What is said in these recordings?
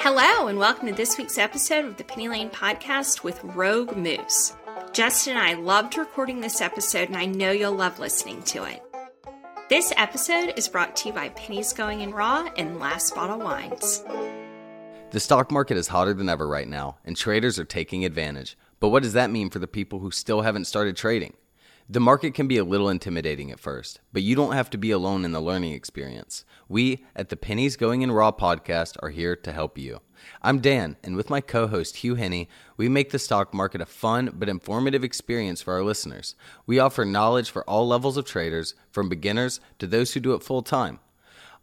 Hello, and welcome to this week's episode of the Penny Lane Podcast with Rogue Moose. Justin and I loved recording this episode, and I know you'll love listening to it. This episode is brought to you by Pennies Going in Raw and Last Bottle Wines. The stock market is hotter than ever right now, and traders are taking advantage. But what does that mean for the people who still haven't started trading? The market can be a little intimidating at first, but you don't have to be alone in the learning experience. We at the Pennies Going in Raw podcast are here to help you. I'm Dan, and with my co host Hugh Henney, we make the stock market a fun but informative experience for our listeners. We offer knowledge for all levels of traders, from beginners to those who do it full time.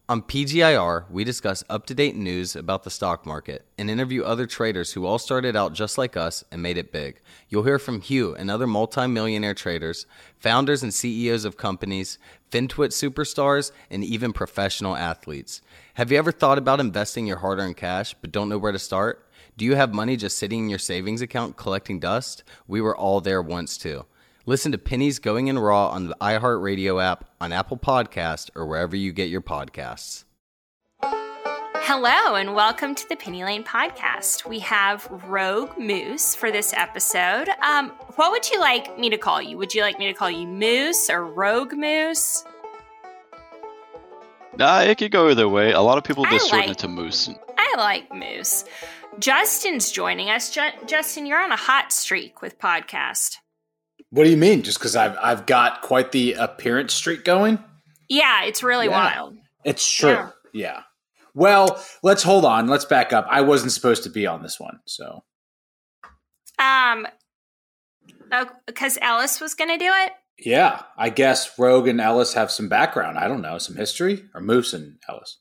On PGIR, we discuss up to date news about the stock market and interview other traders who all started out just like us and made it big. You'll hear from Hugh and other multimillionaire traders, founders and CEOs of companies, FinTwit superstars, and even professional athletes. Have you ever thought about investing your hard earned cash but don't know where to start? Do you have money just sitting in your savings account collecting dust? We were all there once too. Listen to Pennies Going in Raw on the iHeartRadio app, on Apple Podcast, or wherever you get your podcasts. Hello, and welcome to the Penny Lane Podcast. We have Rogue Moose for this episode. Um, what would you like me to call you? Would you like me to call you Moose or Rogue Moose? Nah, it could go either way. A lot of people I just shorten like- it to Moose. I like Moose. Justin's joining us. Ju- Justin, you're on a hot streak with podcast. What do you mean? Just because I've I've got quite the appearance streak going? Yeah, it's really Yeah. wild. It's true. Yeah. Yeah. Well, let's hold on. Let's back up. I wasn't supposed to be on this one, so Um, because Ellis was going to do it. yeah. I guess Rogue and Ellis have some background. I don't know, some history, or Moose and Ellis.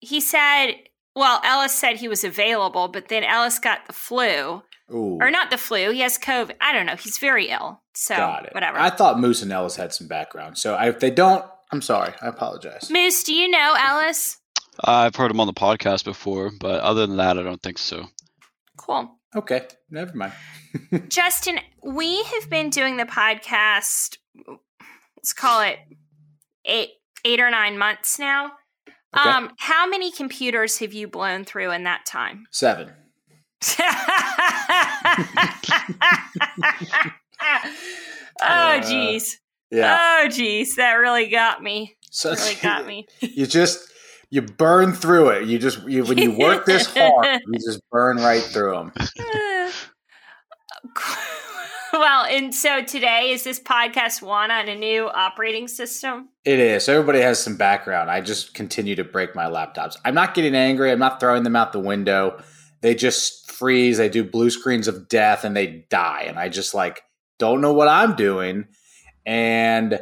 He said, well, Ellis said he was available, but then Ellis got the flu, Ooh, or not the flu. He has COVID. I don't know. He's very ill. So got it. whatever. I thought Moose and Ellis had some background. So I, if they don't, I'm sorry. I apologize. Moose, do you know Ellis? I've heard him on the podcast before, but other than that, I don't think so. Cool. Okay, never mind. Justin, we have been doing the podcast. Let's call it eight, eight or nine months now. Okay. Um, how many computers have you blown through in that time? Seven. oh, geez. Yeah. Oh, geez. That really got me. So Really got me. you just you burn through it. You just you, when you work this hard, you just burn right through them. Well, and so today is this podcast one on a new operating system? It is. So everybody has some background. I just continue to break my laptops. I'm not getting angry. I'm not throwing them out the window. They just freeze. They do blue screens of death and they die. And I just like don't know what I'm doing. And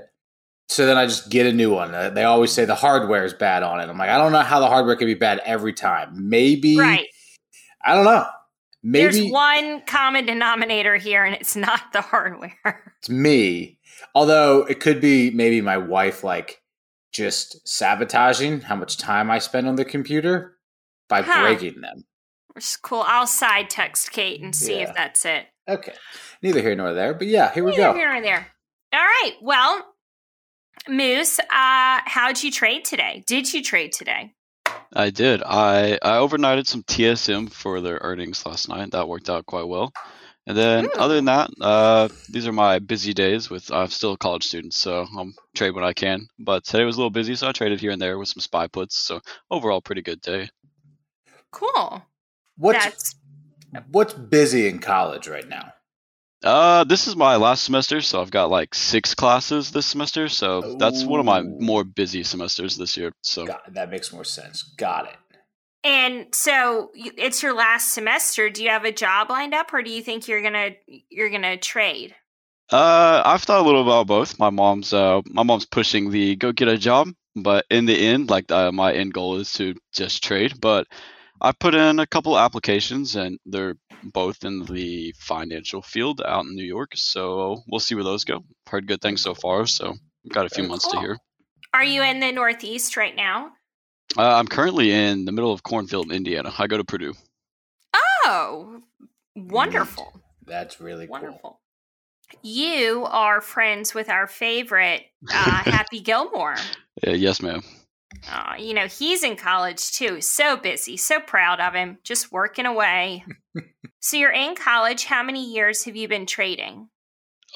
so then I just get a new one. They always say the hardware is bad on it. I'm like, I don't know how the hardware can be bad every time. Maybe Right. I don't know. Maybe There's one common denominator here, and it's not the hardware. it's me. Although it could be maybe my wife like just sabotaging how much time I spend on the computer by Huh. breaking them. Is cool. I'll side text Kate and see Yeah. if that's it. Okay. Neither here nor there, but yeah, here we go. Neither. Here or there. All right. Well, Moose, uh, how'd you trade today? Did you trade today? I did. I, I overnighted some TSM for their earnings last night. That worked out quite well. And then, Ooh. other than that, uh, these are my busy days. With I'm still a college student, so I'm trade when I can. But today was a little busy, so I traded here and there with some spy puts. So overall, pretty good day. Cool. What's That's what's busy in college right now? Uh, this is my last semester, so I've got like six classes this semester. So that's one of my more busy semesters this year. So Got, that makes more sense. Got it. and so it's your last semester. Do you have a job lined up, or do you think you're gonna you're gonna trade? Uh, I've thought a little about both. My mom's uh, my mom's pushing the go get a job, but in the end, like uh, my end goal is to just trade. But I put in a couple applications, and they're both in the financial field out in New York. So we'll see where those go. Heard good things so far, so got a few Very months to hear. Are you in the Northeast right now? Uh, I'm currently in the middle of Cornfield, Indiana. I go to Purdue. Oh, wonderful. That's really cool. Wonderful. You are friends with our favorite uh, Happy Gilmore. Uh, yes, ma'am. Oh, you know, he's in college too. So busy, so proud of him, just working away. so you're in college. How many years have you been trading?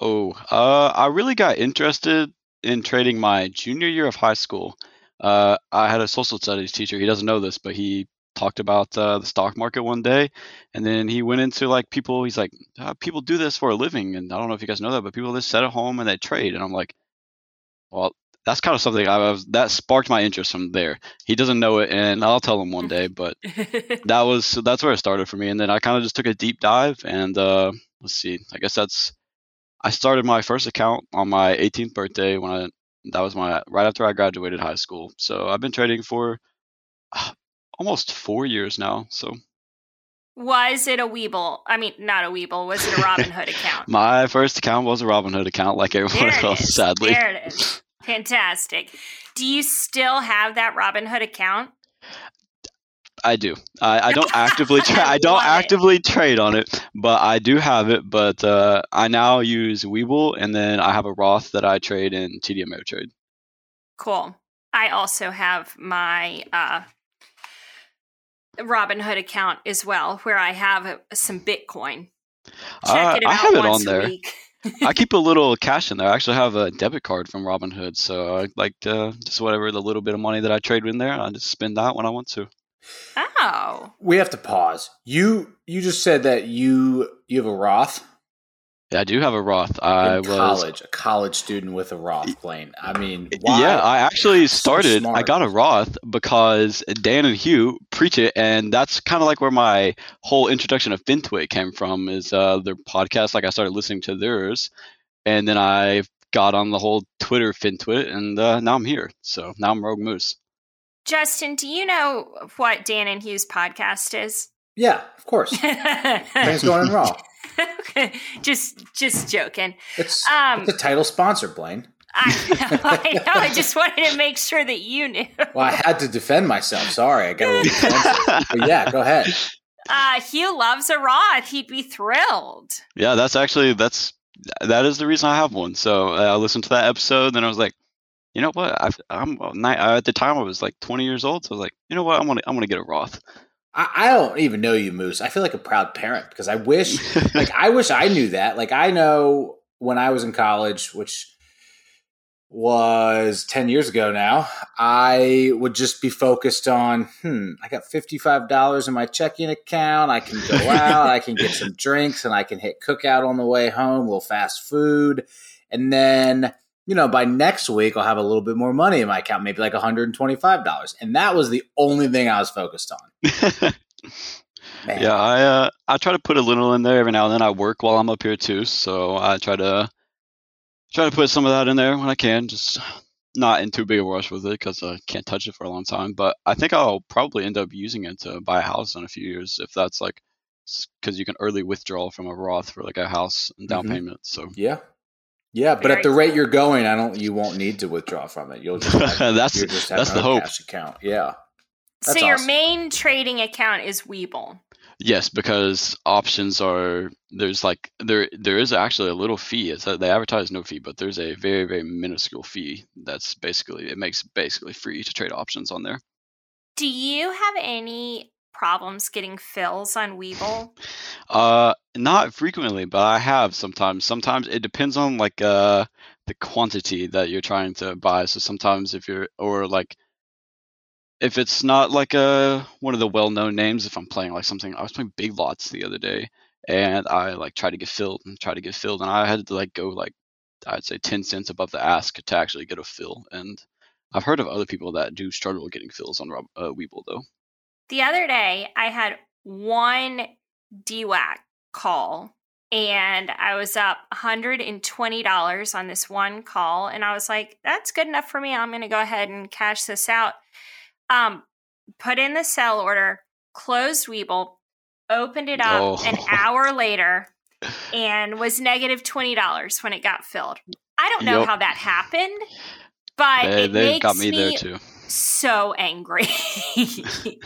Oh, uh, I really got interested in trading my junior year of high school. Uh, I had a social studies teacher. He doesn't know this, but he talked about uh, the stock market one day, and then he went into like people. He's like, uh, people do this for a living, and I don't know if you guys know that, but people just sit at home and they trade. And I'm like, well, that's kind of something I was that sparked my interest from there. He doesn't know it, and I'll tell him one day. But that was so that's where it started for me, and then I kind of just took a deep dive. And uh, let's see, I guess that's I started my first account on my 18th birthday when I that was my right after I graduated high school. So I've been trading for uh, almost four years now. So was it a Webull? I mean, not a Webull. Was it a Robinhood account? my first account was a Robinhood account, like everyone else, is. sadly. There it is. Fantastic. Do you still have that Robinhood account? I do. I, I don't actively tra- I, I don't actively it. trade on it, but I do have it. But uh, I now use Webull, and then I have a Roth that I trade in TD Ameritrade. Cool. I also have my uh, Robinhood account as well, where I have a, some Bitcoin. Uh, I have it on there. I keep a little cash in there. I actually have a debit card from Robinhood, so I like to, just whatever the little bit of money that I trade in there, I just spend that when I want to. Oh. We have to pause. You you just said that you you have a Roth. Yeah, I do have a Roth. I In was college, a college student with a Roth plane. I mean, why? Yeah, I actually So started. I got a Roth because Dan and Hugh preach it, and that's kind of like where my whole introduction of FinTwit came from. Is uh, their podcast? Like I started listening to theirs, and then I got on the whole Twitter FinTwit, and uh, now I'm here. So now I'm Rogue Moose. Justin, do you know what Dan and Hugh's podcast is? Yeah, of course. Things going in raw. just just joking. It's, Um, it's a title sponsor, Blaine. I know, I know. I just wanted to make sure that you knew. Well, I had to defend myself. Sorry, I got a little defensive. But yeah, go ahead. Uh, Hugh loves a Roth. He'd be thrilled. Yeah, that's actually that's that is the reason I have one. So uh, I listened to that episode, and I was like, you know what? I've, I'm ni- uh, at the time I was like 20 years old, so I was like, you know what? I'm gonna I'm gonna get a Roth. I, I don't even know you, Moose. I feel like a proud parent because I wish, like, I wish I knew that. Like, I know when I was in college, which was 10 years ago now, I would just be focused on, hmm, I got $55 in my checking account. I can go out, I can get some drinks, and I can hit cookout on the way home, a little fast food. And then, you know, by next week, I'll have a little bit more money in my account, maybe like $125. And that was the only thing I was focused on. Yeah, I uh, I try to put a little in there every now and then. I work while I'm up here too, so I try to try to put some of that in there when I can. Just not in too big a rush with it because I can't touch it for a long time. But I think I'll probably end up using it to buy a house in a few years if that's like because you can early withdraw from a Roth for like a house and down Mhm. payment. So Yeah. Yeah, but at the rate you're going, I don't. You won't need to withdraw from it. You'll just have, that's you'll just that's the hope. cash account. Yeah, so your awesome. main trading account is Webull. Yes, because options are there's like there there is actually a little fee. It's they advertise no fee, but there's a very very minuscule fee. That's basically it makes basically free to trade options on there. Do you have any problems getting fills on Webull? Uh, not frequently, but I have sometimes. Sometimes it depends on like uh the quantity that you're trying to buy. So sometimes if you're or like if it's not like a one of the well-known names, if I'm playing like something, I was playing Big Lots the other day, and I like tried to get filled and try to get filled, and I had to like go like I'd say ten cents above the ask to actually get a fill. And I've heard of other people that do struggle getting fills on uh, Webull though. The other day, I had one DWAC call and I was up $120 on this one call. And I was like, that's good enough for me. I'm going to go ahead and cash this out. Um, put in the sell order, closed Webull, opened it up Oh. an hour later, and was negative $20 when it got filled. I don't know Yup. how that happened, but They, it makes got me, me there too. So angry.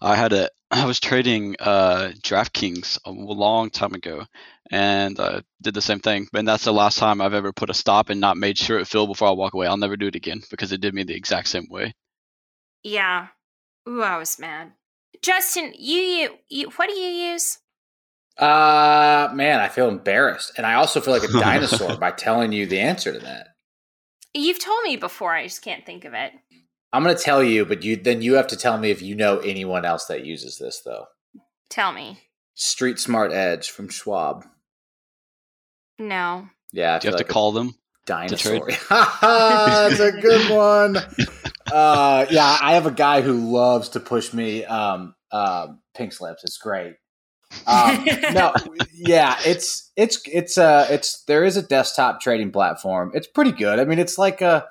I had a I was trading uh DraftKings a long time ago and uh, did the same thing. And that's the last time I've ever put a stop and not made sure it filled before I walk away. I'll never do it again because it did me the exact same way. Yeah. Ooh, I was mad. Justin, you, you, you what do you use? Uh, man, I feel embarrassed, and I also feel like a dinosaur by telling you the answer to that. You've told me before. I just can't think of it. I'm going to tell you, but you then you have to tell me if you know anyone else that uses this though. Tell me. Street Smart Edge from Schwab. No. Yeah, I Do you have like to call them? dinosaur. That's a good one. Uh, yeah, I have a guy who loves to push me um, uh, pink slips. It's great. Um, no, yeah, it's it's it's uh it's there is a desktop trading platform. It's pretty good. I mean, it's like a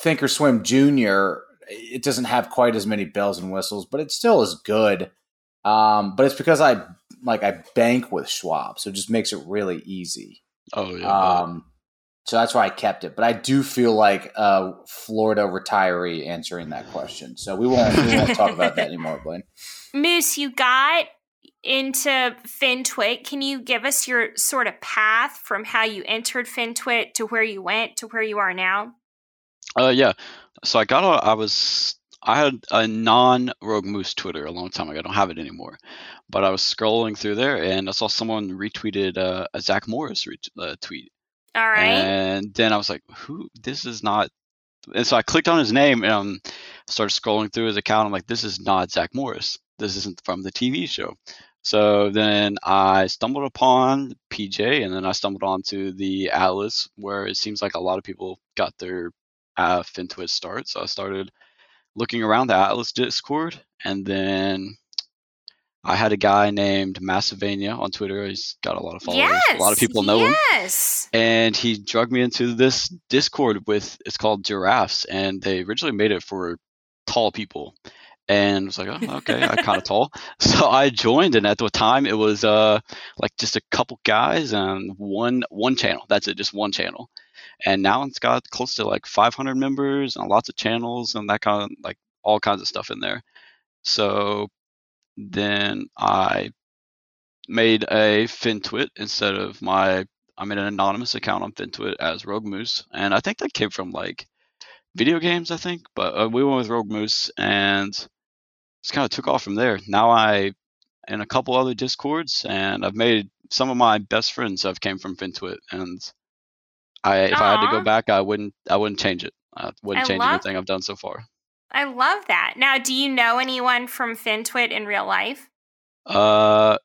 Thinkorswim Junior. It doesn't have quite as many bells and whistles, but it still is good. Um, but it's because I like I bank with Schwab, so it just makes it really easy. Oh yeah. Um, so that's why I kept it. But I do feel like a Florida retiree answering that question. So we won't we won't talk about that anymore, Blaine. Moose, you got into FinTwit. Can you give us your sort of path from how you entered FinTwit to where you went to where you are now? Uh, yeah. So I got a, I was, I had a non Rogue Moose Twitter a long time ago. I don't have it anymore. But I was scrolling through there and I saw someone retweeted uh, a Zach Morris ret- uh, tweet. All right. And then I was like, who, this is not, and so I clicked on his name and um, started scrolling through his account. I'm like, this is not Zach Morris. This isn't from the TV show. So then I stumbled upon PJ and then I stumbled onto the Atlas where it seems like a lot of people got their uh, FinTwit start. So I started looking around the Atlas Discord and then I had a guy named Massivania on Twitter. He's got a lot of followers. yes. a lot of people know him Yes. and he drug me into this discord with it's called giraffes and they originally made it for tall people and I was like oh, okay I'm kind of tall so i joined and at the time it was uh like just a couple guys and one one channel that's it just one channel and now it's got close to like 500 members and lots of channels and that kind of like all kinds of stuff in there so then i made a FinTwit instead of my I made an anonymous account on FinTwit as Rogue Moose, and I think that came from like video games, I think. But uh, we went with Rogue Moose, and just kind of took off from there. Now I in a couple other discords, and I've made some of my best friends have came from FinTwit, and I if I had to go back, I wouldn't I wouldn't change it. I wouldn't I change love- anything I've done so far. I love that. Now, do you know anyone from FinTwit in real life? Uh,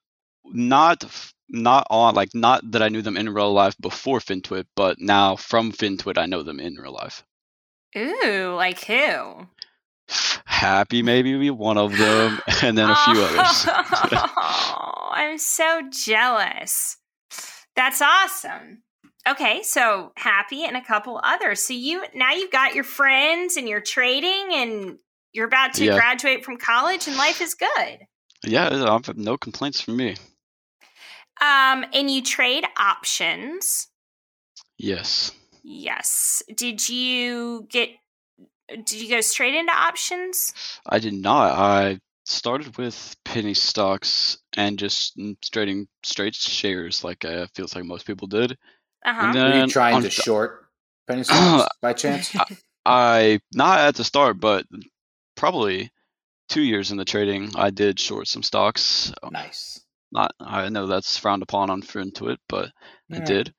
not not on like not that I knew them in real life before FinTwit, but now from FinTwit I know them in real life. Ooh, like who? Happy maybe be one of them, and then a few others. Oh, I'm so jealous. That's awesome. Okay, so happy and a couple others. So you now you've got your friends and you're trading and you're about to Yeah. graduate from college and life is good. Yeah, no complaints from me. Um, and you trade options. Yes. Yes. Did you get? Did you go straight into options? I did not. I started with penny stocks and just mm, trading straight shares, like uh, feels like most people did. Uh huh. Were you trying to the- short penny stocks by chance? I not at the start, but probably two years in the trading, I did short some stocks. nice. Not, I know that's frowned upon on FinTwit, but I Yeah. did.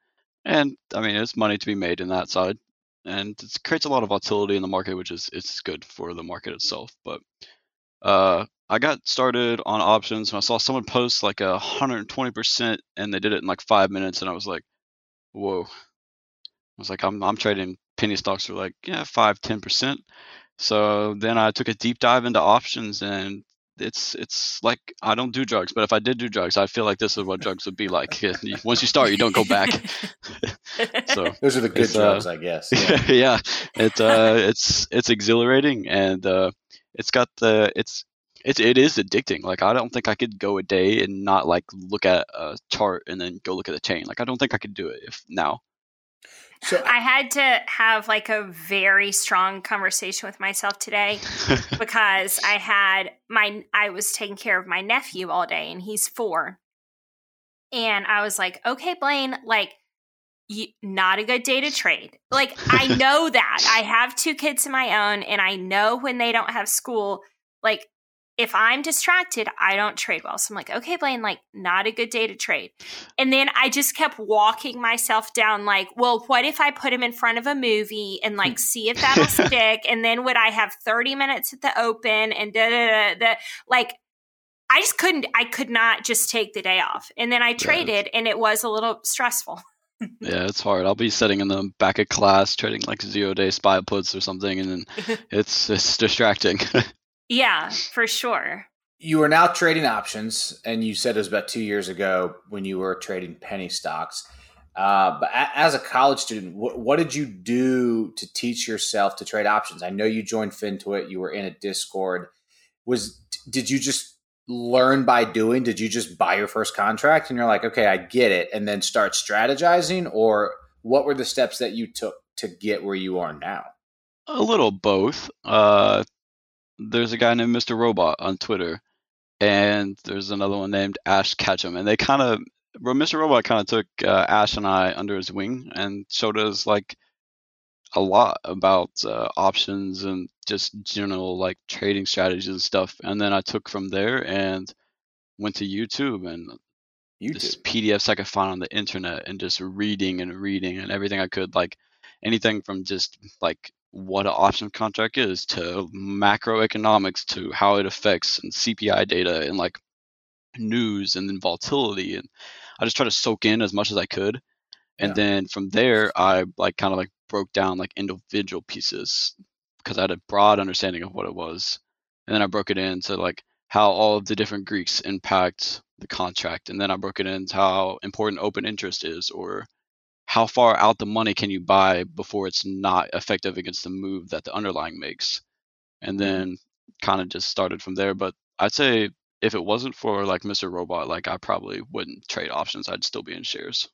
And I mean, it's money to be made in that side, and it creates a lot of volatility in the market, which is it's good for the market itself. But uh, I got started on options, and I saw someone post like a hundred and twenty percent, and they did it in like five minutes, and I was like, whoa. I was like, I'm I'm trading penny stocks for like yeah five ten percent. So then I took a deep dive into options, and it's it's like I don't do drugs, but if I did do drugs, I feel like this is what drugs would be like. Once you start, you don't go back. so Those are the good uh, drugs, I guess. Yeah. yeah, it uh, it's it's exhilarating and uh, it's got the it's it's it is addicting. Like I don't think I could go a day and not like look at a chart and then go look at the chain. Like I don't think I could do it if now. So I had to have like a very strong conversation with myself today because I had my I was taking care of my nephew all day and he's 4. And I was like, "Okay, Blaine, like you, not a good day to trade. Like I know that. I have two kids of my own and I know when they don't have school, like if I'm distracted, I don't trade well. So I'm like, okay, Blaine, like not a good day to trade. And then I just kept walking myself down like, well, what if I put him in front of a movie and like hmm. see if that'll stick? And then would I have 30 minutes at the open and da da da da like I just couldn't I could not just take the day off. And then I traded yeah. and it was a little stressful yeah, it's hard. I'll be sitting in the back of class trading like zero day spy puts or something, and then it's it's distracting. Yeah, for sure. You are now trading options, and you said it was about two years ago when you were trading penny stocks. Uh, but a- as a college student, wh- what did you do to teach yourself to trade options? I know you joined FinTwit. You were in a Discord. Was did you just learn by doing? Did you just buy your first contract and you're like, okay, I get it, and then start strategizing? Or what were the steps that you took to get where you are now? A little both. Uh, there's a guy named Mr. Robot on Twitter, and there's another one named Ash Ketchum, and they kind of, well Mr. Robot kind of took uh, Ash and I under his wing and showed us like a lot about uh, options and just general like trading strategies and stuff. And then I took from there and went to YouTube and YouTube. just PDFs I could find on the internet and just reading and reading and everything I could, like anything from just like what an option contract is to macroeconomics to how it affects and CPI data and like news and then volatility and I just try to soak in as much as I could. And yeah. then from there I like kind of like broke down like individual pieces because I had a broad understanding of what it was. And then I broke it into like how all of the different Greeks impact the contract. And then I broke it into how important open interest is or how far out the money can you buy before it's not effective against the move that the underlying makes. And then kind of just started from there. But I'd say if it wasn't for like Mr. Robot, like I probably wouldn't trade options. I'd still be in shares.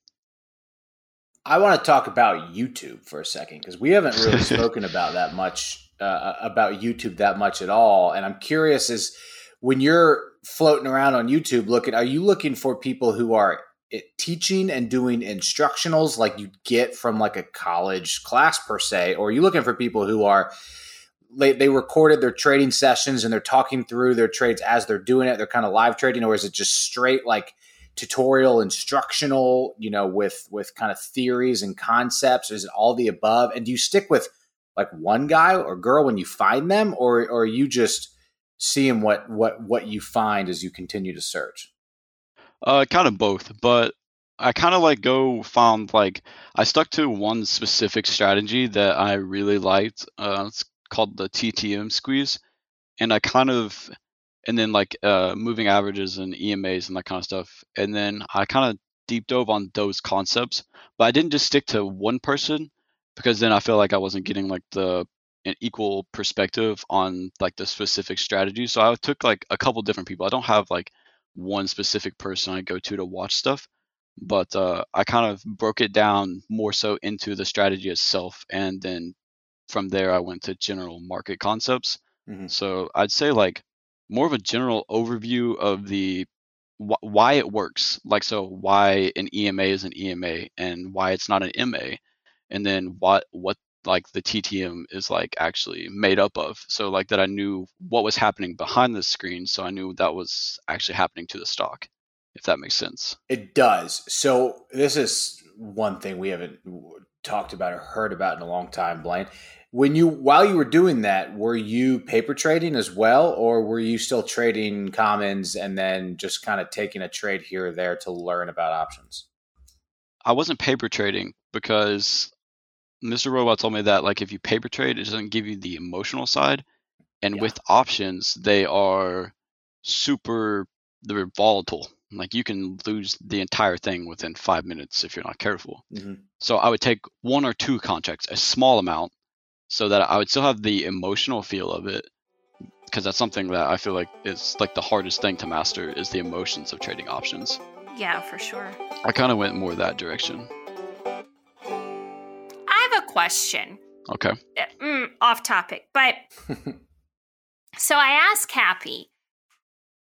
I want to talk about YouTube for a second because we haven't really spoken about that much uh, about YouTube that much at all. And I'm curious is when you're floating around on YouTube looking, are you looking for people who are eh, teaching and doing instructionals like you get from like a college class per se, or are you looking for people who are they, they recorded their trading sessions and they're talking through their trades as they're doing it. They're kind of live trading, or is it just straight like tutorial instructional you know with with kind of theories and concepts? Is it all the above? And do you stick with like one guy or girl when you find them or or are you just seeing what what what you find as you continue to search uh kind of both but i kind of like go found like i stuck to one specific strategy that i really liked uh it's called the ttm squeeze and i kind of and then like uh, moving averages and EMAs and that kind of stuff. And then I kind of deep dove on those concepts, but I didn't just stick to one person because then I feel like I wasn't getting like the an equal perspective on like the specific strategy. So I took like a couple different people. I don't have like one specific person I go to to watch stuff, but uh, I kind of broke it down more so into the strategy itself, and then from there I went to general market concepts. Mm-hmm. So I'd say like more of a general overview of the wh- why it works. Like so, why an EMA is an EMA and why it's not an MA, and then what what like the TTM is like actually made up of. So like that I knew what was happening behind the screen, so I knew that was actually happening to the stock. If that makes sense. It does. So this is one thing we haven't talked about or heard about in a long time, Blaine when you while you were doing that were you paper trading as well or were you still trading commons and then just kind of taking a trade here or there to learn about options i wasn't paper trading because mr robot told me that like if you paper trade it doesn't give you the emotional side and yeah. with options they are super they're volatile like you can lose the entire thing within five minutes if you're not careful mm-hmm. so i would take one or two contracts a small amount so that I would still have the emotional feel of it because that's something that I feel like is like the hardest thing to master is the emotions of trading options. Yeah, for sure. I kind of went more that direction. I have a question. Okay. Uh, mm, off topic, but so I asked Happy,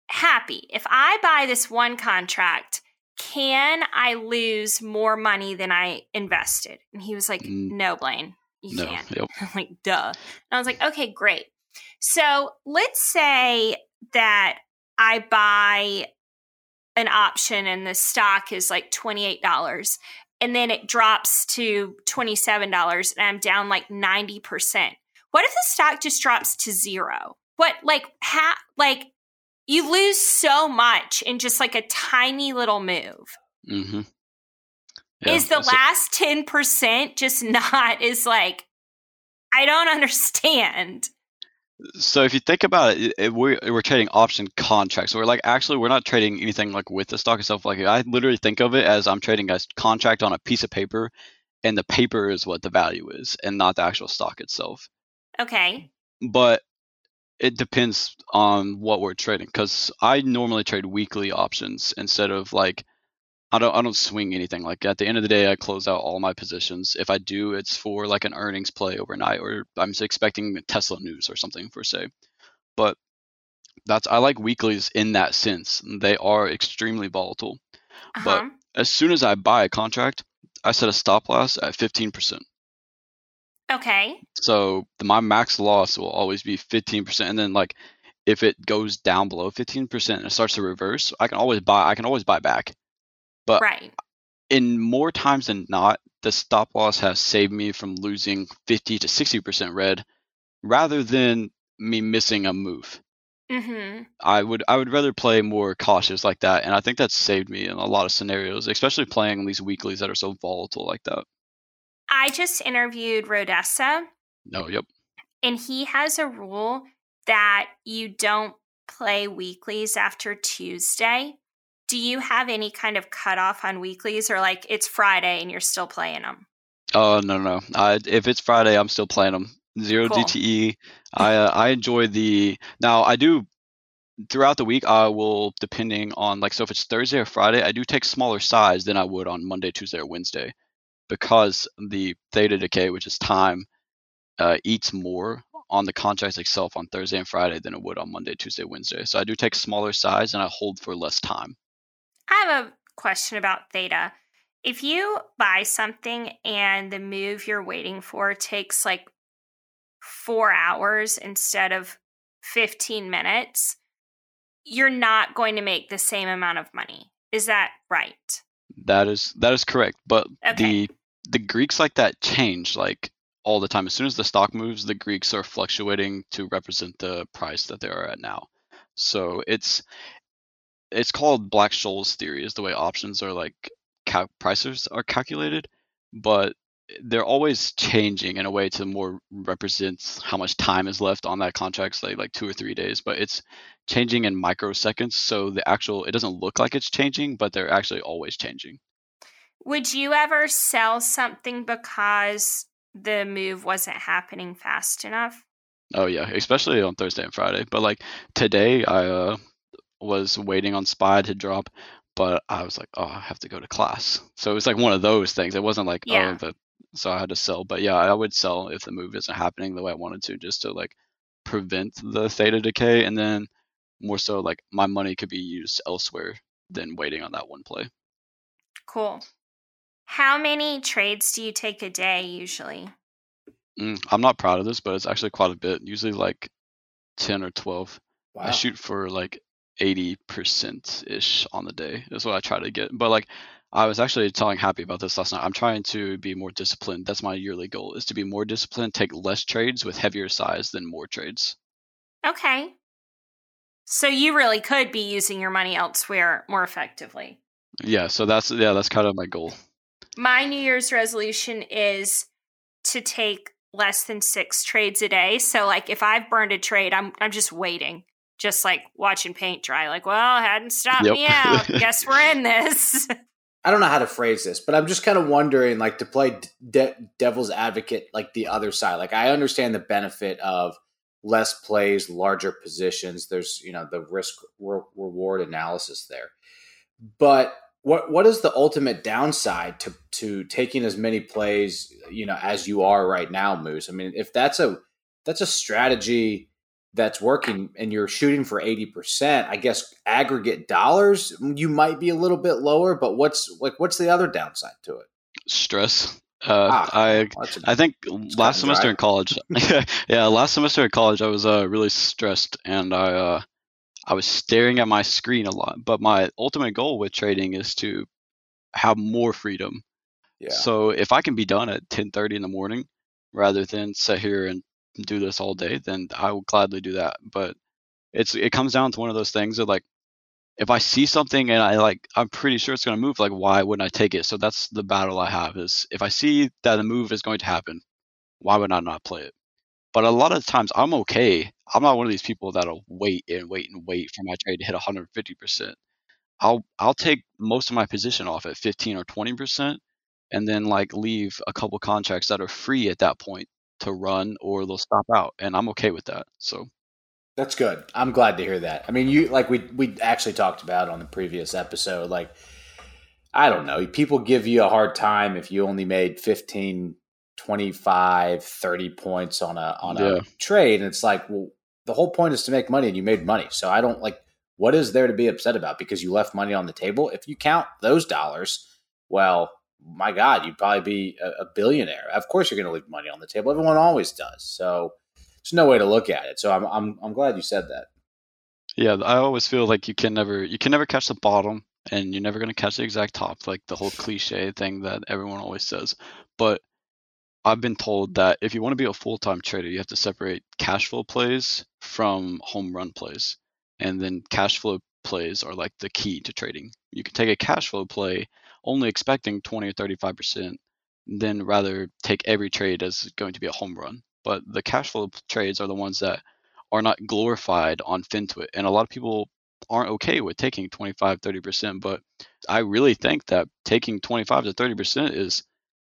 Happy, if I buy this one contract, can I lose more money than I invested? And he was like, Mm. no, Blaine, you No. can't. Yep. I'm like, duh. And I was like, okay, great. So let's say that I buy an option and the stock is like $28 and then it drops to $27 and I'm down like 90%. What if the stock just drops to zero? What, like, how, like, you lose so much in just like a tiny little move. Mm-hmm. is the last 10% just not, is like, I don't understand. So if you think about it, it we're, we're trading option contracts. So we're like actually we're not trading anything like with the stock itself. Like I literally think of it as I'm trading a contract on a piece of paper, and the paper is what the value is, and not the actual stock itself. Okay. But it depends on what we're trading. Because I normally trade weekly options instead of like I don't I don't swing anything. Like at the end of the day, I close out all my positions. If I do, it's for like an earnings play overnight, or I'm expecting Tesla news or something for say. But that's I like weeklies in that sense. They are extremely volatile. But- Uh-huh. As soon as I buy a contract, I set a stop loss at 15%. Okay. So the, my max loss will always be 15%. And then like if it goes down below 15% and it starts to reverse, I can always buy I can always buy back. But right. in more times than not, the stop loss has saved me from losing 50 to 60% red rather than me missing a move. Mm-hmm. I would I would rather play more cautious like that, and I think that's saved me in a lot of scenarios, especially playing these weeklies that are so volatile like that. I just interviewed Rodessa, No, yep. and he has a rule that you don't play weeklies after Tuesday. Do you have any kind of cutoff on weeklies, or like it's Friday and you're still playing them? Oh no no. I if it's Friday, I'm still playing them. Zero Cool. DTE. I uh, I enjoy the now. I do throughout the week. I will depending on like so if it's Thursday or Friday, I do take smaller size than I would on Monday, Tuesday, or Wednesday, because the theta decay, which is time, uh, eats more on the contract itself on Thursday and Friday than it would on Monday, Tuesday, Wednesday. So I do take smaller size and I hold for less time. I have a question about theta. If you buy something and the move you're waiting for takes like four hours instead of 15 minutes, you're not going to make the same amount of money. Is that right? That is that is correct. But Okay. the the Greeks like that change like all the time. As soon as the stock moves, the Greeks are fluctuating to represent the price that they are at now. So it's it's called Black Scholes theory is the way options are like cal- prices are calculated, but they're always changing in a way to more represent how much time is left on that contract, say like two or three days. But it's changing in microseconds, so the actual it doesn't look like it's changing, but they're actually always changing. Would you ever sell something because the move wasn't happening fast enough? Oh yeah, especially on Thursday and Friday. But like today, I uh, was waiting on SPY to drop, but I was like, oh, I have to go to class. So it was like one of those things. It wasn't like Yeah. oh, the so I had to sell. But yeah, I would sell if the move isn't happening the way I wanted to, just to like prevent the theta decay, and then more so like my money could be used elsewhere than waiting on that one play. Cool. How many trades do you take a day usually? Mm, I'm not proud of this, but it's actually quite a bit. Usually like ten or twelve. Wow. I shoot for like 80% ish on the day is what I try to get. But like I was actually telling Happy about this last night. I'm trying to be more disciplined. That's my yearly goal is to be more disciplined, take less trades with heavier size than more trades. Okay. So you really could be using your money elsewhere more effectively. Yeah, so that's yeah, that's kind of my goal. My New Year's resolution is to take less than six trades a day. So like if I've burned a trade, I'm I'm just waiting. Just like watching paint dry, like, well, hadn't stopped Yep. me out. Guess we're in this. I don't know how to phrase this, but I'm just kind of wondering, like, to play de- devil's advocate, like the other side. Like, I understand the benefit of less plays, larger positions. There's, you know, the risk re- reward analysis there. But what what is the ultimate downside to to taking as many plays, you know, as you are right now, Moose? I mean, if that's a that's a strategy that's working and you're shooting for 80%, I guess aggregate dollars you might be a little bit lower, but what's like what's the other downside to it? Stress. Uh, ah, I I think last semester in college, yeah, last semester in college, I was uh, really stressed and I uh, I was staring at my screen a lot. But my ultimate goal with trading is to have more freedom. Yeah. So if I can be done at 10:30 in the morning rather than sit here and do this all day, then I will gladly do that. But it's it comes down to one of those things that like if I see something and I like I'm pretty sure it's going to move, like why wouldn't I take it? So that's the battle I have is if I see that a move is going to happen, why would I not play it? But a lot of times I'm okay. I'm not one of these people that'll wait and wait and wait for my trade to hit 150%. I'll I'll take most of my position off at 15 or 20% and then like leave a couple contracts that are free at that point to run or they'll stop out and I'm okay with that. So that's good. I'm glad to hear that. I mean, you like we we actually talked about on the previous episode like I don't know, people give you a hard time if you only made 15 25 30 points on a on yeah. a trade and it's like, well, the whole point is to make money and you made money. So I don't like what is there to be upset about because you left money on the table? If you count those dollars, well, my God, you'd probably be a, a billionaire. Of course, you're going to leave money on the table. Everyone always does. So there's no way to look at it. So I'm I'm I'm glad you said that. Yeah, I always feel like you can never you can never catch the bottom, and you're never going to catch the exact top, like the whole cliche thing that everyone always says. But I've been told that if you want to be a full time trader, you have to separate cash flow plays from home run plays, and then cash flow plays are like the key to trading. You can take a cash flow play only expecting 20 or 35 percent, then rather take every trade as going to be a home run but the cash flow trades are the ones that are not glorified on FinTwit. And a lot of people aren't okay with taking 25, 30%. But I really think that taking 25 to 30% is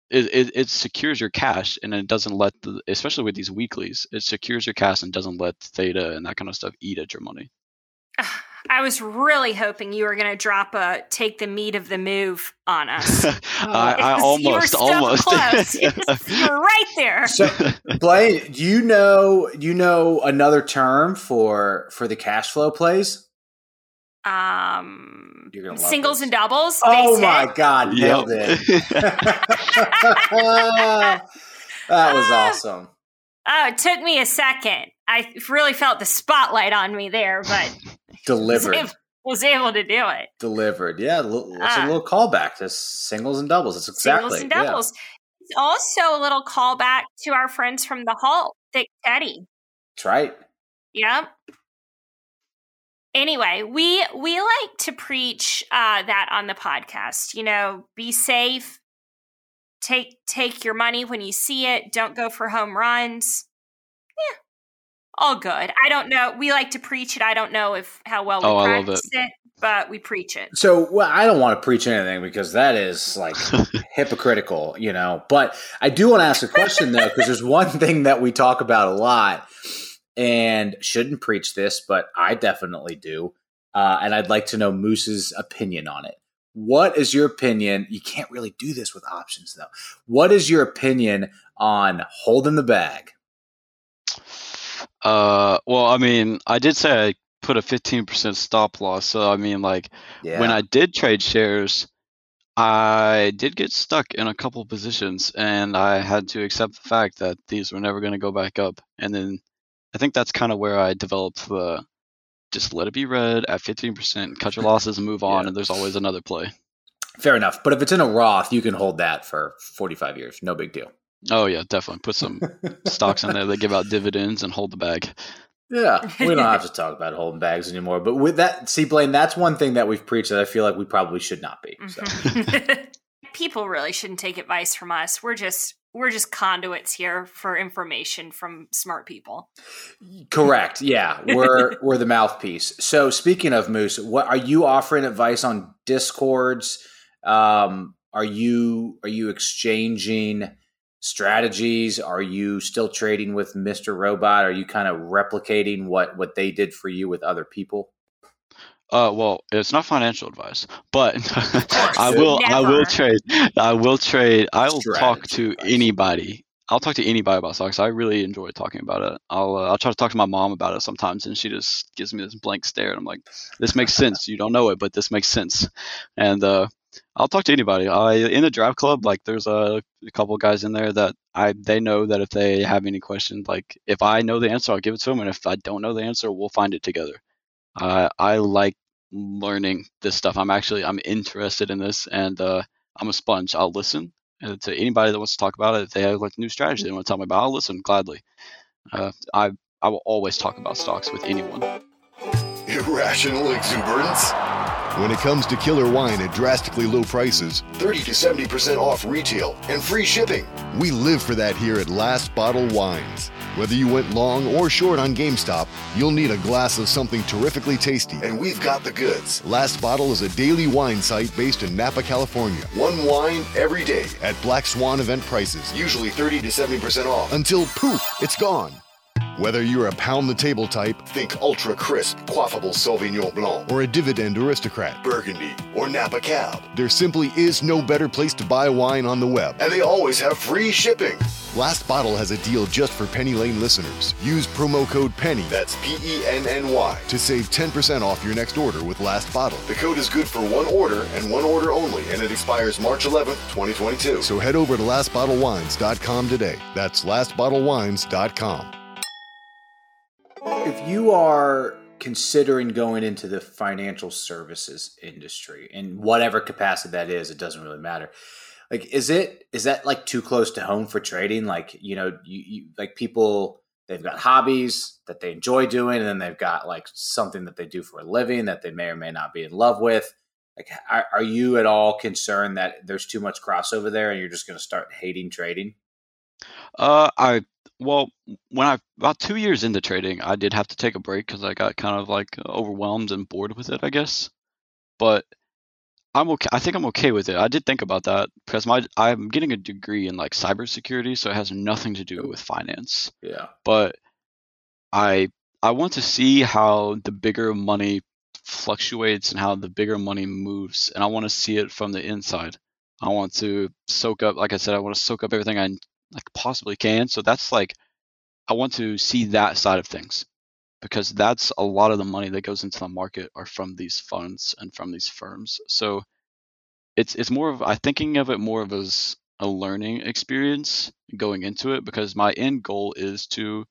it, it, it, secures your cash and it doesn't let the especially with these weeklies it secures your cash and doesn't let theta and that kind of stuff eat at your money ah. I was really hoping you were going to drop a take the meat of the move on us. I, I almost, you almost. Close. You're, you're right there. So, Blaine, do you know do you know another term for for the cash flow plays? Um, singles this. and doubles. Oh my hit. god, nailed yep. it! that was awesome. Oh, it took me a second. I really felt the spotlight on me there, but delivered. Was able, was able, to do it. Delivered. Yeah, it's uh, a little callback to singles and doubles. It's exactly singles and doubles. Yeah. It's also a little callback to our friends from the Hall, Thick Teddy. That's right. Yep. Anyway, we we like to preach uh, that on the podcast. You know, be safe. Take take your money when you see it. Don't go for home runs all good. I don't know. We like to preach it. I don't know if how well we oh, practice it. it. but we preach it. So, well, I don't want to preach anything because that is like hypocritical, you know. But I do want to ask a question though, because there's one thing that we talk about a lot, and shouldn't preach this, but I definitely do, uh, and I'd like to know Moose's opinion on it. What is your opinion? You can't really do this with options though. What is your opinion on holding the bag? Uh, well, I mean, I did say I put a 15% stop loss. So, I mean, like, yeah. when I did trade shares, I did get stuck in a couple positions and I had to accept the fact that these were never going to go back up. And then I think that's kind of where I developed the just let it be red at 15%, cut your losses and move on. Yeah. And there's always another play. Fair enough. But if it's in a Roth, you can hold that for 45 years. No big deal. Oh yeah, definitely. Put some stocks in there that give out dividends and hold the bag. Yeah, we don't have to talk about holding bags anymore. But with that, see, Blaine, that's one thing that we've preached that I feel like we probably should not be. So. People really shouldn't take advice from us. We're just we're just conduits here for information from smart people. Correct. Yeah, we're we're the mouthpiece. So speaking of Moose, what are you offering advice on discords? Um, are you are you exchanging? Strategies? Are you still trading with Mr. Robot? Are you kind of replicating what what they did for you with other people? Uh, well, it's not financial advice, but I will. Never. I will trade. I will trade. I will talk to anybody. I'll talk to anybody about stocks. I really enjoy talking about it. I'll uh, I'll try to talk to my mom about it sometimes, and she just gives me this blank stare, and I'm like, "This makes sense. You don't know it, but this makes sense." And uh, I'll talk to anybody. I in the draft club, like there's a, a couple guys in there that I they know that if they have any questions, like if I know the answer, I'll give it to them, and if I don't know the answer, we'll find it together. Uh, I like learning this stuff. I'm actually I'm interested in this, and uh, I'm a sponge. I'll listen uh, to anybody that wants to talk about it. If they have like new strategy they want to tell me about, I'll listen gladly. Uh, I I will always talk about stocks with anyone. Irrational exuberance? When it comes to killer wine at drastically low prices, 30 to 70% off retail, and free shipping, we live for that here at Last Bottle Wines. Whether you went long or short on GameStop, you'll need a glass of something terrifically tasty, and we've got the goods. Last Bottle is a daily wine site based in Napa, California. One wine every day at Black Swan event prices, usually 30 to 70% off, until poof, it's gone. Whether you're a pound the table type, think ultra crisp, quaffable Sauvignon Blanc, or a dividend aristocrat, Burgundy, or Napa Cab, there simply is no better place to buy wine on the web. And they always have free shipping. Last Bottle has a deal just for Penny Lane listeners. Use promo code PENNY, that's P E N N Y, to save 10% off your next order with Last Bottle. The code is good for one order and one order only, and it expires March 11th, 2022. So head over to lastbottlewines.com today. That's lastbottlewines.com. If you are considering going into the financial services industry in whatever capacity that is, it doesn't really matter. Like, is it is that like too close to home for trading? Like, you know, you, you like people they've got hobbies that they enjoy doing, and then they've got like something that they do for a living that they may or may not be in love with. Like, are, are you at all concerned that there's too much crossover there, and you're just going to start hating trading? Uh, I well, when I about two years into trading, I did have to take a break because I got kind of like overwhelmed and bored with it, I guess. But I'm okay. I think I'm okay with it. I did think about that because my I'm getting a degree in like cybersecurity, so it has nothing to do with finance. Yeah. But I I want to see how the bigger money fluctuates and how the bigger money moves, and I want to see it from the inside. I want to soak up, like I said, I want to soak up everything I like possibly can. So that's like I want to see that side of things because that's a lot of the money that goes into the market are from these funds and from these firms. So it's it's more of I thinking of it more of as a learning experience going into it because my end goal is to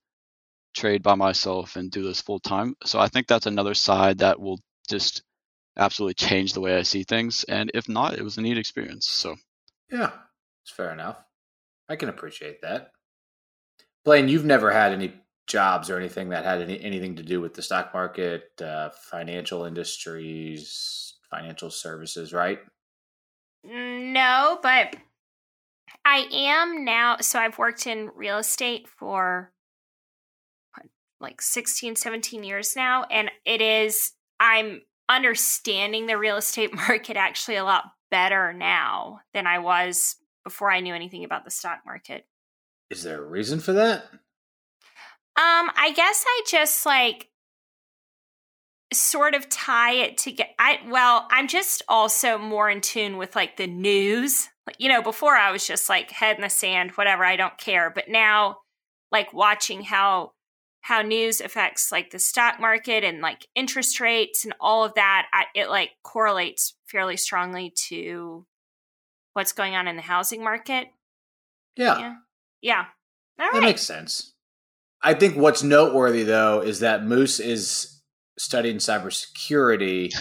trade by myself and do this full time. So I think that's another side that will just absolutely change the way I see things. And if not, it was a neat experience. So yeah, it's fair enough. I can appreciate that. Blaine, you've never had any jobs or anything that had any, anything to do with the stock market, uh, financial industries, financial services, right? No, but I am now. So I've worked in real estate for like 16, 17 years now. And it is, I'm understanding the real estate market actually a lot better now than I was before I knew anything about the stock market. Is there a reason for that? Um, I guess I just like sort of tie it together. I well, I'm just also more in tune with like the news. You know, before I was just like head in the sand, whatever, I don't care. But now, like watching how how news affects like the stock market and like interest rates and all of that, I, it like correlates fairly strongly to what's going on in the housing market. Yeah. Yeah. yeah. All that right. makes sense. I think what's noteworthy though is that Moose is studying cybersecurity,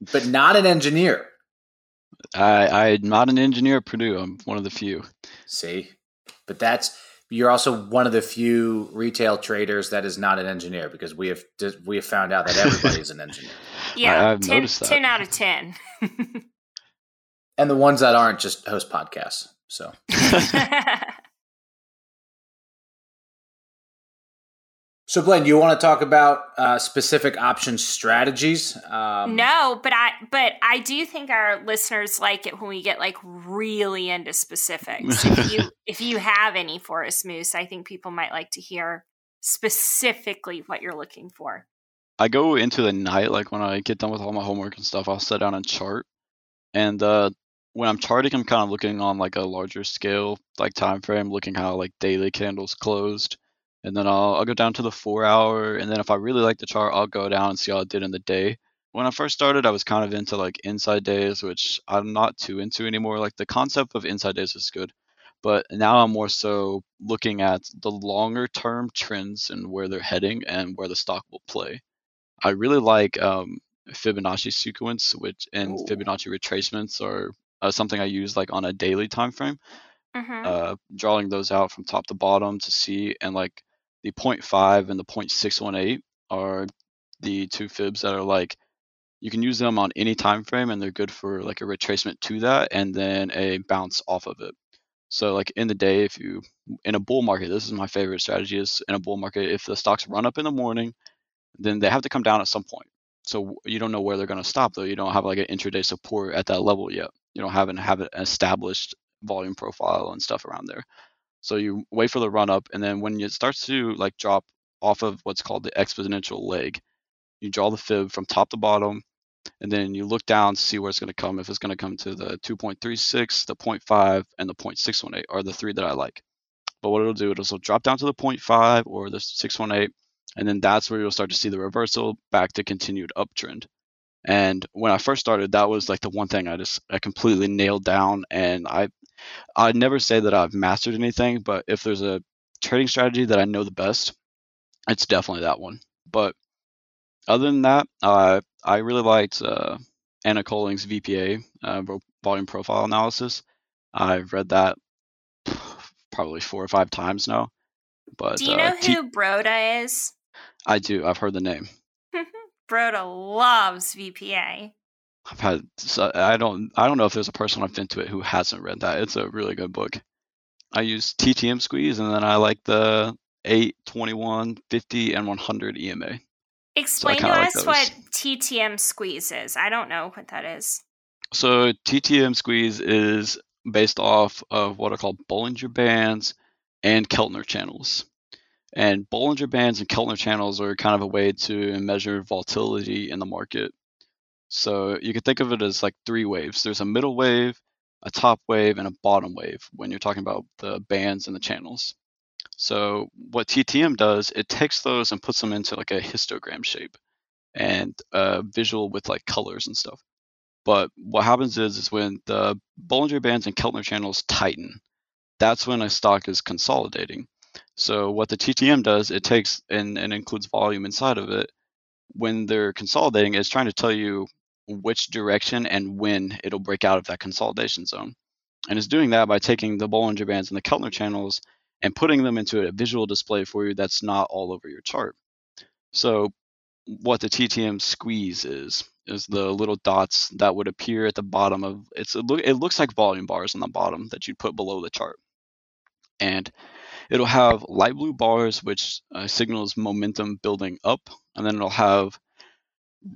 but not an engineer. I, I'm not an engineer at Purdue. I'm one of the few. See, but that's you're also one of the few retail traders that is not an engineer because we have we have found out that everybody is an engineer. Yeah, I, I've 10, noticed that. 10 out of 10. and the ones that aren't just host podcasts. So So, Blaine, you want to talk about uh, specific option strategies? Um, no, but I but I do think our listeners like it when we get like really into specifics. if you if you have any for us, Moose, I think people might like to hear specifically what you're looking for. I go into the night, like when I get done with all my homework and stuff, I'll sit down and chart. And uh, when I'm charting, I'm kind of looking on like a larger scale, like time frame, looking how like daily candles closed, and then I'll I'll go down to the four hour, and then if I really like the chart, I'll go down and see how it did in the day. When I first started, I was kind of into like inside days, which I'm not too into anymore. Like the concept of inside days is good, but now I'm more so looking at the longer term trends and where they're heading and where the stock will play. I really like um, Fibonacci sequence, which and Ooh. Fibonacci retracements are uh, something I use like on a daily time frame. Mhm. Uh, drawing those out from top to bottom to see, and like the 0.5 and the 0.618 are the two fibs that are like you can use them on any time frame, and they're good for like a retracement to that, and then a bounce off of it. So like in the day, if you in a bull market, this is my favorite strategy is in a bull market. If the stocks run up in the morning, then they have to come down at some point. So you don't know where they're going to stop though. You don't have like an intraday support at that level yet. You don't have an have an established volume profile and stuff around there. So you wait for the run up, and then when it starts to like drop off of what's called the exponential leg, you draw the fib from top to bottom, and then you look down to see where it's going to come. If it's going to come to the 2.36, the 0.5, and the 0.618 are the three that I like. But what it'll do, it'll drop down to the 0.5 or the 618, and then that's where you'll start to see the reversal back to continued uptrend. And when I first started, that was like the one thing I just I completely nailed down. And I I'd never say that I've mastered anything, but if there's a trading strategy that I know the best, it's definitely that one. But other than that, uh, I really liked uh, Anna Coulling's VPA uh, volume profile analysis. I've read that probably four or five times now. But Do you uh, know T- who Broda is? I do. I've heard the name. Broda loves VPA. I've had. I don't. I don't know if there's a person I've been to it who hasn't read that. It's a really good book. I use TTM squeeze, and then I like the 8, 21, 50, and 100 EMA. Explain to kinda like us what. TTM squeeze is. I don't know what that is. So TTM squeeze is based off of what are called Bollinger Bands and Keltner channels. And Bollinger Bands and Keltner channels are kind of a way to measure volatility in the market. So you can think of it as like three waves. There's a middle wave, a top wave, and a bottom wave when you're talking about the bands and the channels. So what TTM does, it takes those and puts them into like a histogram shape and a visual with like colors and stuff. But what happens is, is when the Bollinger Bands and Keltner channels tighten, that's when a stock is consolidating. So what the TTM does, it takes and, and includes volume inside of it. When they're consolidating, it's trying to tell you which direction and when it'll break out of that consolidation zone. And it's doing that by taking the Bollinger Bands and the Keltner channels and putting them into a visual display for you that's not all over your chart. So what the TTM squeeze is is the little dots that would appear at the bottom of it's it, look, it looks like volume bars on the bottom that you'd put below the chart and it'll have light blue bars which uh, signals momentum building up and then it'll have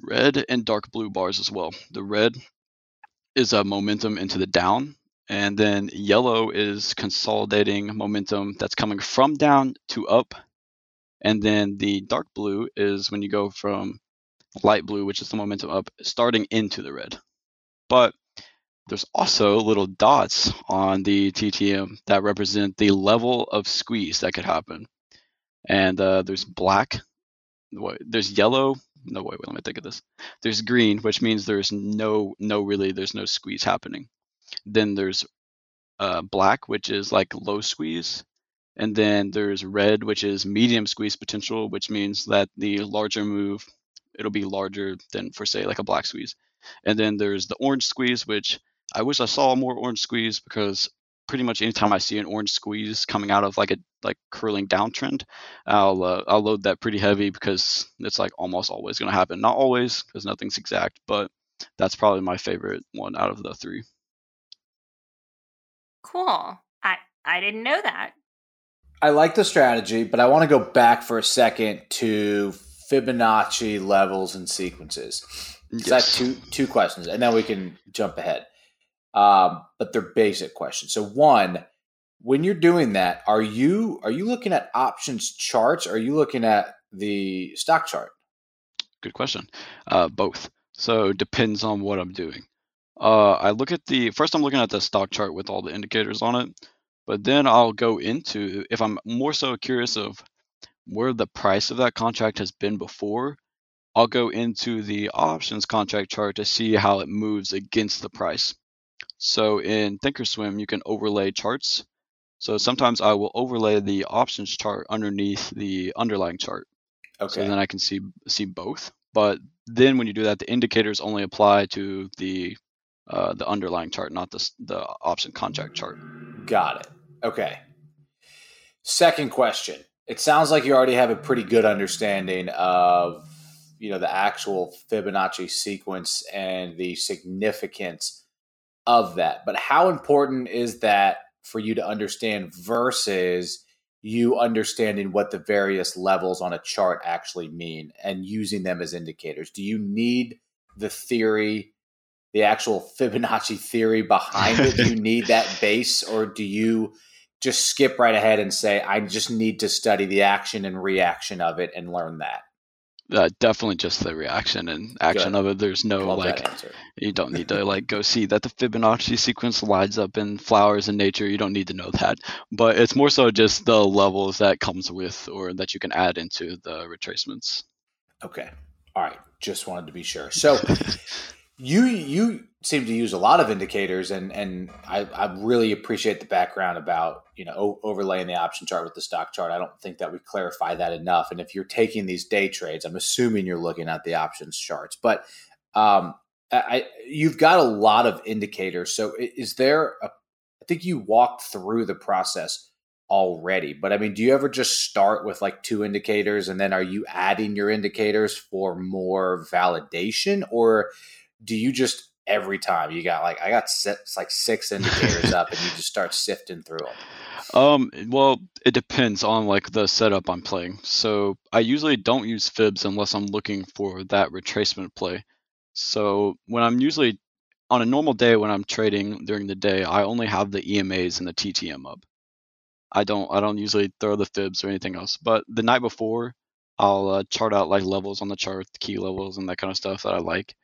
red and dark blue bars as well the red is a momentum into the down and then yellow is consolidating momentum that's coming from down to up and then the dark blue is when you go from light blue, which is the momentum up, starting into the red. But there's also little dots on the TTM that represent the level of squeeze that could happen. And uh, there's black, there's yellow. No, wait, wait, let me think of this. There's green, which means there's no, no, really, there's no squeeze happening. Then there's uh, black, which is like low squeeze. And then there's red, which is medium squeeze potential, which means that the larger move, it'll be larger than for say like a black squeeze. And then there's the orange squeeze, which I wish I saw more orange squeeze because pretty much anytime I see an orange squeeze coming out of like a like curling downtrend, I'll uh, I'll load that pretty heavy because it's like almost always going to happen. Not always because nothing's exact, but that's probably my favorite one out of the three. Cool. I I didn't know that. I like the strategy, but I want to go back for a second to Fibonacci levels and sequences. So I have two two questions, and then we can jump ahead. Um, but they're basic questions. So one, when you're doing that, are you are you looking at options charts? Are you looking at the stock chart? Good question. Uh, both. So depends on what I'm doing. Uh, I look at the first. I'm looking at the stock chart with all the indicators on it, but then I'll go into if I'm more so curious of where the price of that contract has been before. I'll go into the options contract chart to see how it moves against the price. So in Thinkorswim, you can overlay charts. So sometimes I will overlay the options chart underneath the underlying chart. Okay. So then I can see see both. But then when you do that, the indicators only apply to the uh, the underlying chart, not the the option contract chart. Got it. Okay. Second question. It sounds like you already have a pretty good understanding of you know the actual Fibonacci sequence and the significance of that. But how important is that for you to understand versus you understanding what the various levels on a chart actually mean and using them as indicators? Do you need the theory, the actual Fibonacci theory behind it? do you need that base or do you just skip right ahead and say, I just need to study the action and reaction of it and learn that? Uh, definitely just the reaction and action Good. of it. There's no Love like you don't need to like go see that the Fibonacci sequence lines up in flowers in nature. You don't need to know that, but it's more so just the levels that comes with or that you can add into the retracements. Okay. All right. Just wanted to be sure. So you you seem to use a lot of indicators and and I, I really appreciate the background about you know overlaying the option chart with the stock chart. I don't think that we clarify that enough. And if you're taking these day trades, I'm assuming you're looking at the options charts. But um, I you've got a lot of indicators. So is there a I think you walked through the process already. But I mean, do you ever just start with like two indicators and then are you adding your indicators for more validation or do you just every time you got like I got six, like six indicators up and you just start sifting through them? Um, well, it depends on like the setup I'm playing. So I usually don't use fibs unless I'm looking for that retracement play. So when I'm usually on a normal day when I'm trading during the day, I only have the EMAs and the TTM up. I don't I don't usually throw the fibs or anything else. But the night before, I'll uh, chart out like levels on the chart, key levels, and that kind of stuff that I like.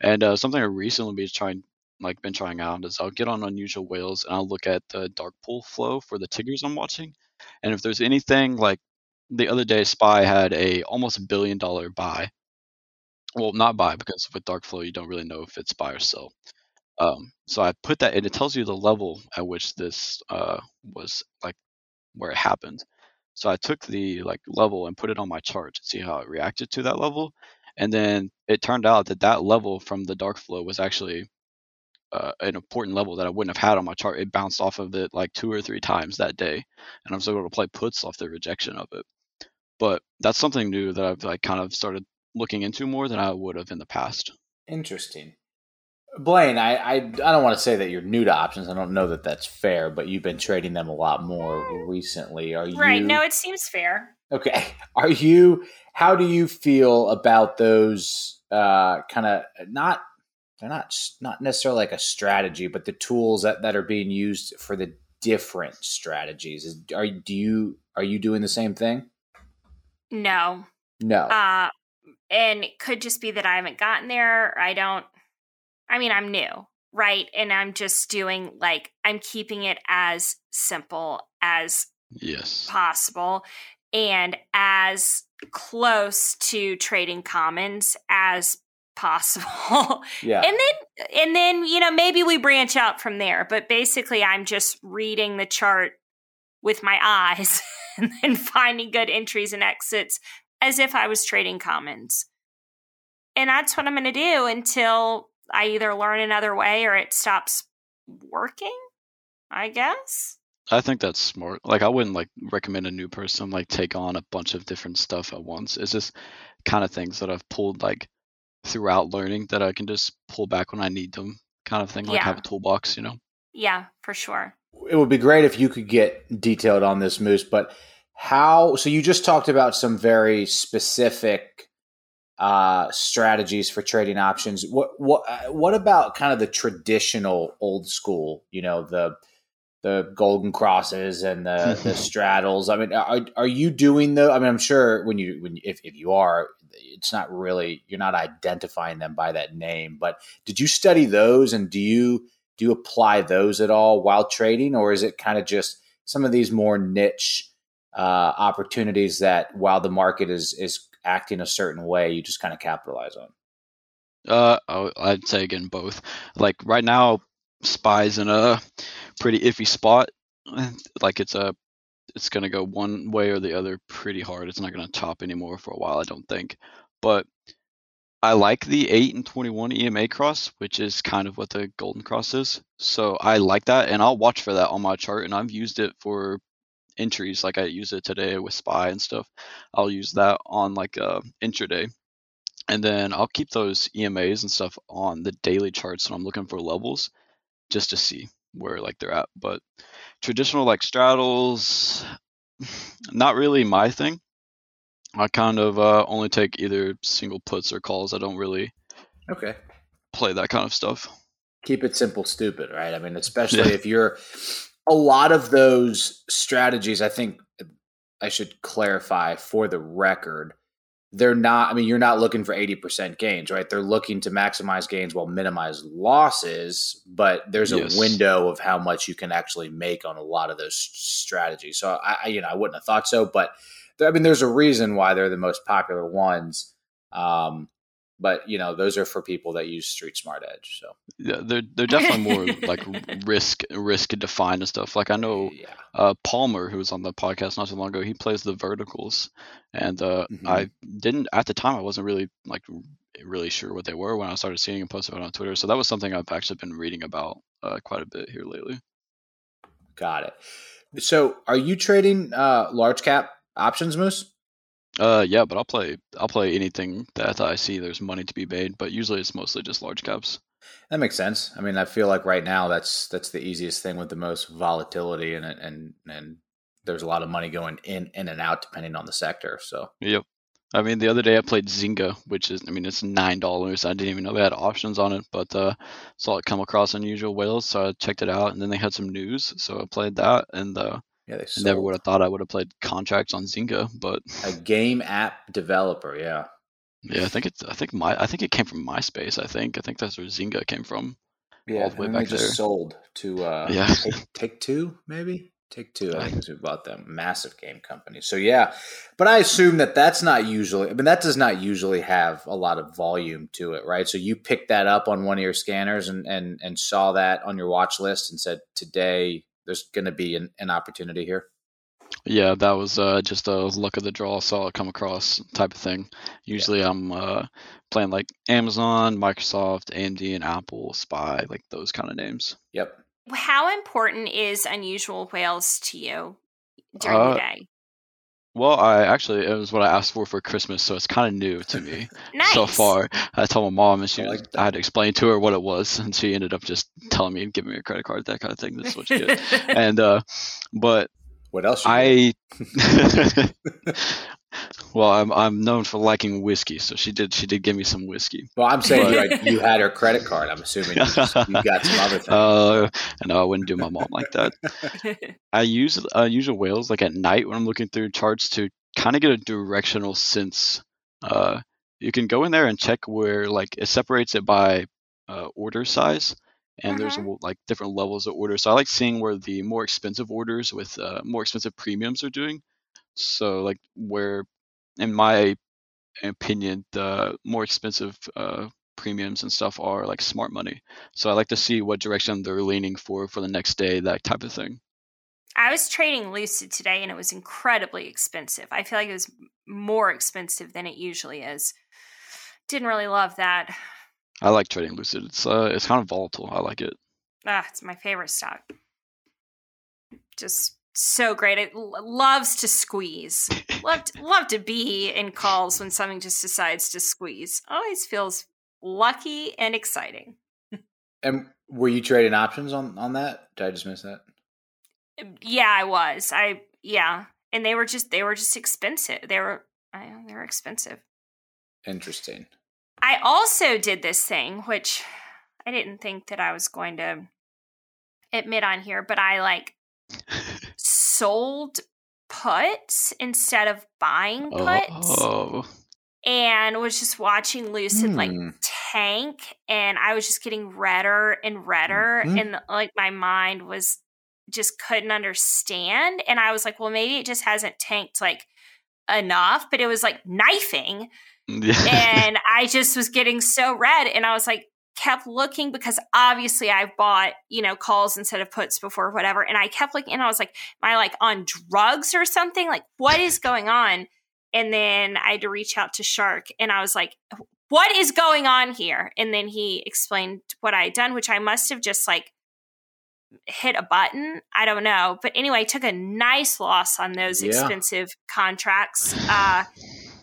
And uh, something I recently been trying like been trying out is I'll get on unusual whales and I'll look at the dark pool flow for the tickers I'm watching. And if there's anything like the other day, Spy had a almost a billion dollar buy. Well, not buy because with dark flow you don't really know if it's buy or sell. Um, so I put that and it tells you the level at which this uh, was like where it happened. So I took the like level and put it on my chart to see how it reacted to that level, and then it turned out that that level from the dark flow was actually uh, an important level that I wouldn't have had on my chart. It bounced off of it like two or three times that day, and I was able to play puts off the rejection of it. But that's something new that I've like kind of started looking into more than I would have in the past. Interesting. Blaine, I, I I don't want to say that you're new to options. I don't know that that's fair, but you've been trading them a lot more recently. Are you Right. No, it seems fair. Okay. Are you how do you feel about those uh kind of not they're not not necessarily like a strategy, but the tools that, that are being used for the different strategies? Is are do you are you doing the same thing? No. No. Uh and it could just be that I haven't gotten there. I don't I mean, I'm new, right? And I'm just doing like I'm keeping it as simple as Yes. possible and as close to trading commons as possible. yeah. and then and then you know maybe we branch out from there but basically i'm just reading the chart with my eyes and then finding good entries and exits as if i was trading commons and that's what i'm going to do until i either learn another way or it stops working i guess I think that's smart. Like I wouldn't like recommend a new person like take on a bunch of different stuff at once. It's just kind of things that I've pulled like throughout learning that I can just pull back when I need them, kind of thing. Like have Yeah. a toolbox, you know. yeah for sure it would be great if you could get detailed on this moose but how so you just talked about some very specific uh strategies for trading options what what uh, what about kind of the traditional old school you know the the golden crosses and the the straddles. I mean, are, are you doing though? I mean, I'm sure when you when if if you are, it's not really you're not identifying them by that name. But did you study those and do you do you apply those at all while trading, or is it kind of just some of these more niche uh, opportunities that while the market is is acting a certain way, you just kind of capitalize on? Uh, I'd say again both. Like right now, Spy's in a pretty iffy spot. Like it's a, it's gonna go one way or the other pretty hard. It's not gonna top anymore for a while, I don't think. But I like the 8 and 21 EMA cross, which is kind of what the golden cross is. So I like that, and I'll watch for that on my chart. And I've used it for entries, like I use it today with Spy and stuff. I'll use that on like uh, intraday, and then I'll keep those EMAs and stuff on the daily charts when I'm looking for levels, just to see where like they're at. But traditional like straddles, not really my thing. I kind of uh, only take either single puts or calls. I don't really okay play that kind of stuff. Keep it simple, stupid, right? I mean, especially yeah. if you're a lot of those strategies. I think I should clarify for the record. They're not. I mean, you're not looking for eighty percent gains, right? They're looking to maximize gains while minimize losses. But there's a yes. window of how much you can actually make on a lot of those strategies. So I, you know, I wouldn't have thought so, but I mean, there's a reason why they're the most popular ones. Um, but you know, those are for people that use Street Smart Edge. So yeah, they're they're definitely more like risk risk defined and stuff. Like I know yeah. uh, Palmer, who was on the podcast not so long ago, he plays the verticals, and uh, mm-hmm. I didn't at the time. I wasn't really like really sure what they were when I started seeing him post about on Twitter. So that was something I've actually been reading about uh, quite a bit here lately. Got it. So, are you trading uh, large cap options, Moose? Uh, yeah, but I'll play. I'll play anything that I see there's money to be made, but usually it's mostly just large caps. That makes sense. I mean, I feel like right now that's that's the easiest thing with the most volatility, and and and there's a lot of money going in in and out depending on the sector. So yep. I mean, the other day I played Zynga, which is, I mean, it's nine dollars. I didn't even know they had options on it, but uh, saw it come across unusual whales, so I checked it out, and then they had some news, so I played that, and uh, yeah, they never would have thought I would have played contracts on Zynga, but a game app developer, yeah. Yeah, I think it's. I think my. I think it came from MySpace. I think. I think that's where Zynga came from. Yeah, all the way back just there. sold to. Uh, yeah. Take, Take Two, maybe. Take Two, I think, is who bought them. Massive game company. So yeah, but I assume that that's not usually. I mean, that does not usually have a lot of volume to it, right? So you picked that up on one of your scanners and and and saw that on your watch list and said today there's going to be an, an opportunity here. Yeah, that was uh, just a luck of the draw, saw it come across type of thing. Usually, yeah. I'm uh, playing like Amazon, Microsoft, AMD, and Apple, Spy, like those kind of names. Yep. How important is unusual whales to you during uh, the day? Well, I actually it was what I asked for for Christmas, so it's kind of new to me nice. so far. I told my mom, and she I, like I had to explain to her what it was, and she ended up just telling me and giving me a credit card, that kind of thing. That's what you get. and uh, but what else? I Well, I'm I'm known for liking whiskey, so she did she did give me some whiskey. Well, I'm saying you, had, you had her credit card. I'm assuming you, you got some other things. Uh, no, I wouldn't do my mom like that. I use uh, usual whales like at night when I'm looking through charts to kind of get a directional sense. Uh, you can go in there and check where like it separates it by uh, order size and uh-huh. there's like different levels of orders. So I like seeing where the more expensive orders with uh, more expensive premiums are doing. So like where in my opinion, the more expensive uh, premiums and stuff are like smart money. So I like to see what direction they're leaning for for the next day, that type of thing. I was trading Lucid today and it was incredibly expensive. I feel like it was more expensive than it usually is. Didn't really love that. I like trading Lucid. It's uh it's kind of volatile. I like it. Ah, it's my favorite stock. Just so great. It loves to squeeze. love to, love to be in calls when something just decides to squeeze. Always feels lucky and exciting. and were you trading options on on that? Did I just miss that? Um, yeah, I was. I yeah, and they were just they were just expensive. They were I they were expensive. Interesting. I also did this thing which I didn't think that I was going to admit on here, but I like sold puts instead of buying puts Oh, and was just watching Lucid like Hmm. tank and I was just getting redder and redder Mhm. and like my mind was just couldn't understand and I was like, well maybe it just hasn't tanked like enough, but it was like knifing yeah. and I just was getting so red and I was like kept looking because obviously I've bought, you know, calls instead of puts before whatever and I kept looking and I was like am I like on drugs or something? Like what is going on? And then I had to reach out to Shark and I was like what is going on here? And then he explained what I had done which I must have just like hit a button. I don't know. But anyway, I took a nice loss on those Yeah. expensive contracts. Uh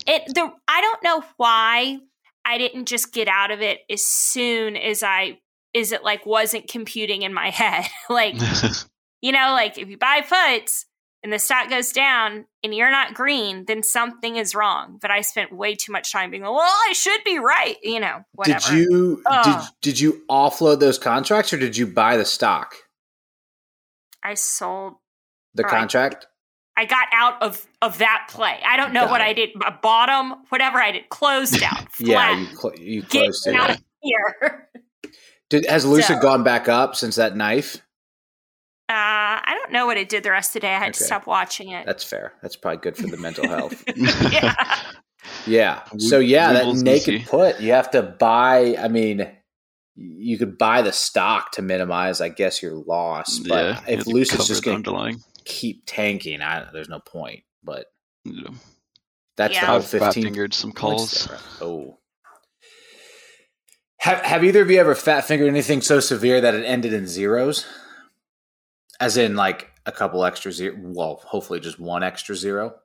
it the I don't know why I didn't just get out of it as soon as I is it like wasn't computing in my head. like, you know, like if you buy puts and the stock goes down and you're not green, then something is wrong. But I spent way too much time being like, well, I should be right, you know, whatever. Did you did, did you offload those contracts or did you buy the stock? I sold The contract? I got out of of that play. I don't know Got what it. I did. I bought 'em, whatever I did, closed out. Yeah, you cl- you Get closed it. out of here. Did, has Lucid So- gone back up since that knife? Uh, I don't know what it did the rest of the day. I had to stop watching it. That's fair. That's probably good for the mental health. yeah. Yeah. So yeah, that naked easy. put, you have to buy. I mean, you could buy the stock to minimize, I guess, your loss. But yeah, if have to Lucid's just going to keep tanking, I, there's no point. But Yeah. that's the whole I've fat fifteen. fingered some calls. Oh. Have Have either of you ever fat fingered anything so severe that it ended in zeros? As in, like a couple extra zero. Well, hopefully, just one extra zero.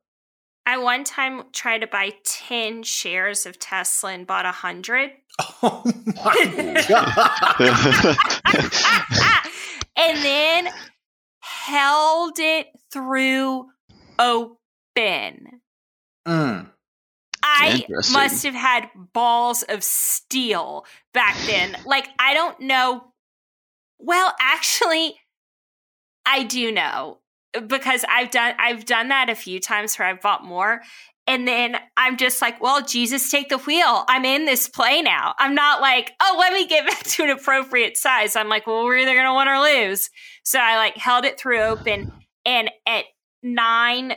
I one time tried to buy 10 shares of Tesla and bought 100. Oh my god! and then held it through open. Mm. I must have had balls of steel back then. Like, I don't know. Well, actually, I do know because I've done I've done that a few times where I've bought more. And then I'm just like, well, Jesus, take the wheel. I'm in this play now. I'm not like, oh, let me get back to an appropriate size. I'm like, well, we're either going to win or lose. So I like held it through open. And at nine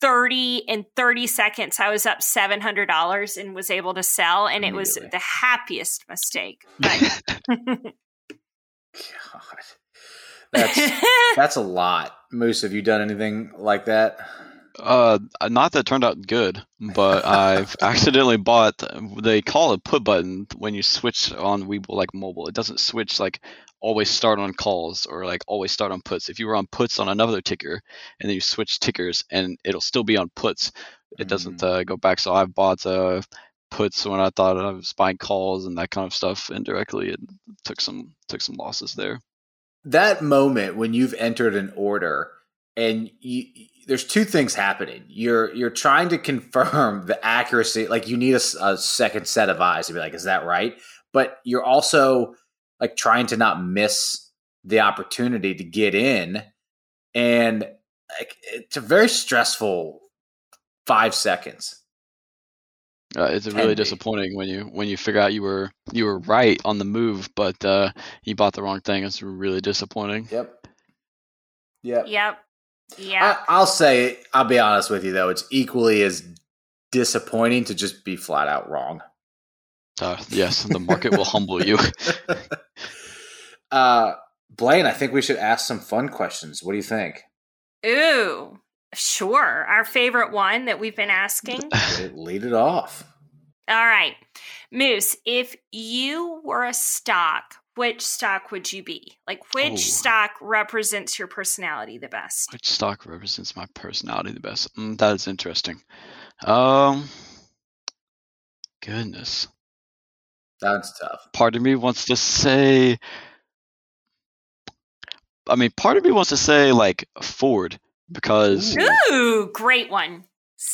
30 and 30 seconds i was up $700 and was able to sell and it was the happiest mistake but God, that's that's a lot. Moose, have you done anything like that? Uh, not that turned out good, but I've accidentally bought. They call it put button when you switch on Webull like mobile. It doesn't switch like always start on calls or like always start on puts. If you were on puts on another ticker and then you switch tickers and it'll still be on puts, it doesn't uh, go back. So I've bought uh, puts when I thought I was buying calls and that kind of stuff indirectly, and took some took some losses there. That moment when you've entered an order and you, there's two things happening. You're you're trying to confirm the accuracy. Like you need a second set of eyes to be like, is that right? But you're also like trying to not miss the opportunity to get in, and like, it's a very stressful five seconds. Uh, it's really disappointing when you when you figure out you were you were right on the move, but uh, you bought the wrong thing. It's really disappointing. Yep. Yep. yep yeah I, I'll say, I'll be honest with you though, it's equally as disappointing to just be flat out wrong. Uh, yes, the market will humble you. uh, Blaine, I think we should ask some fun questions. What do you think? ooh sure our favorite one that we've been asking Lead- Lead it off. all right moose if you were a stock which stock would you be like which Ooh. stock represents your personality the best Which stock represents my personality the best? Mm, that is interesting. Um, goodness, That's tough. part of me wants to say. I mean, part of me wants to say like Ford because Ooh. ooh great one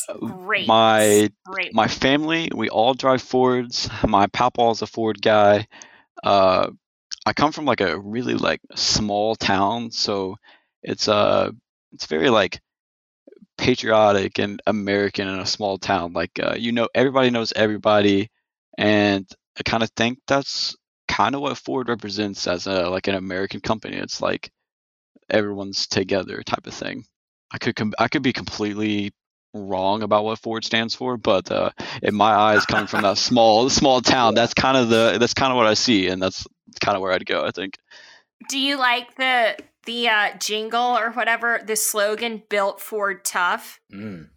Uh, great my- great my family we all drive Fords. My papa is a Ford guy. Uh, I come from like a really like small town, so it's uh it's very like patriotic and American in a small town. Like uh, you know, everybody knows everybody, and I kind of think that's kind of what Ford represents as a like an American company. It's like everyone's together type of thing. I could com- I could be completely wrong about what Ford stands for, but uh, in my eyes, coming from that small small town, that's kind of the that's kind of what I see, and that's kind of where I'd go. I think. Do you like the the uh, jingle or whatever the slogan "Built Ford Tough"? Mm.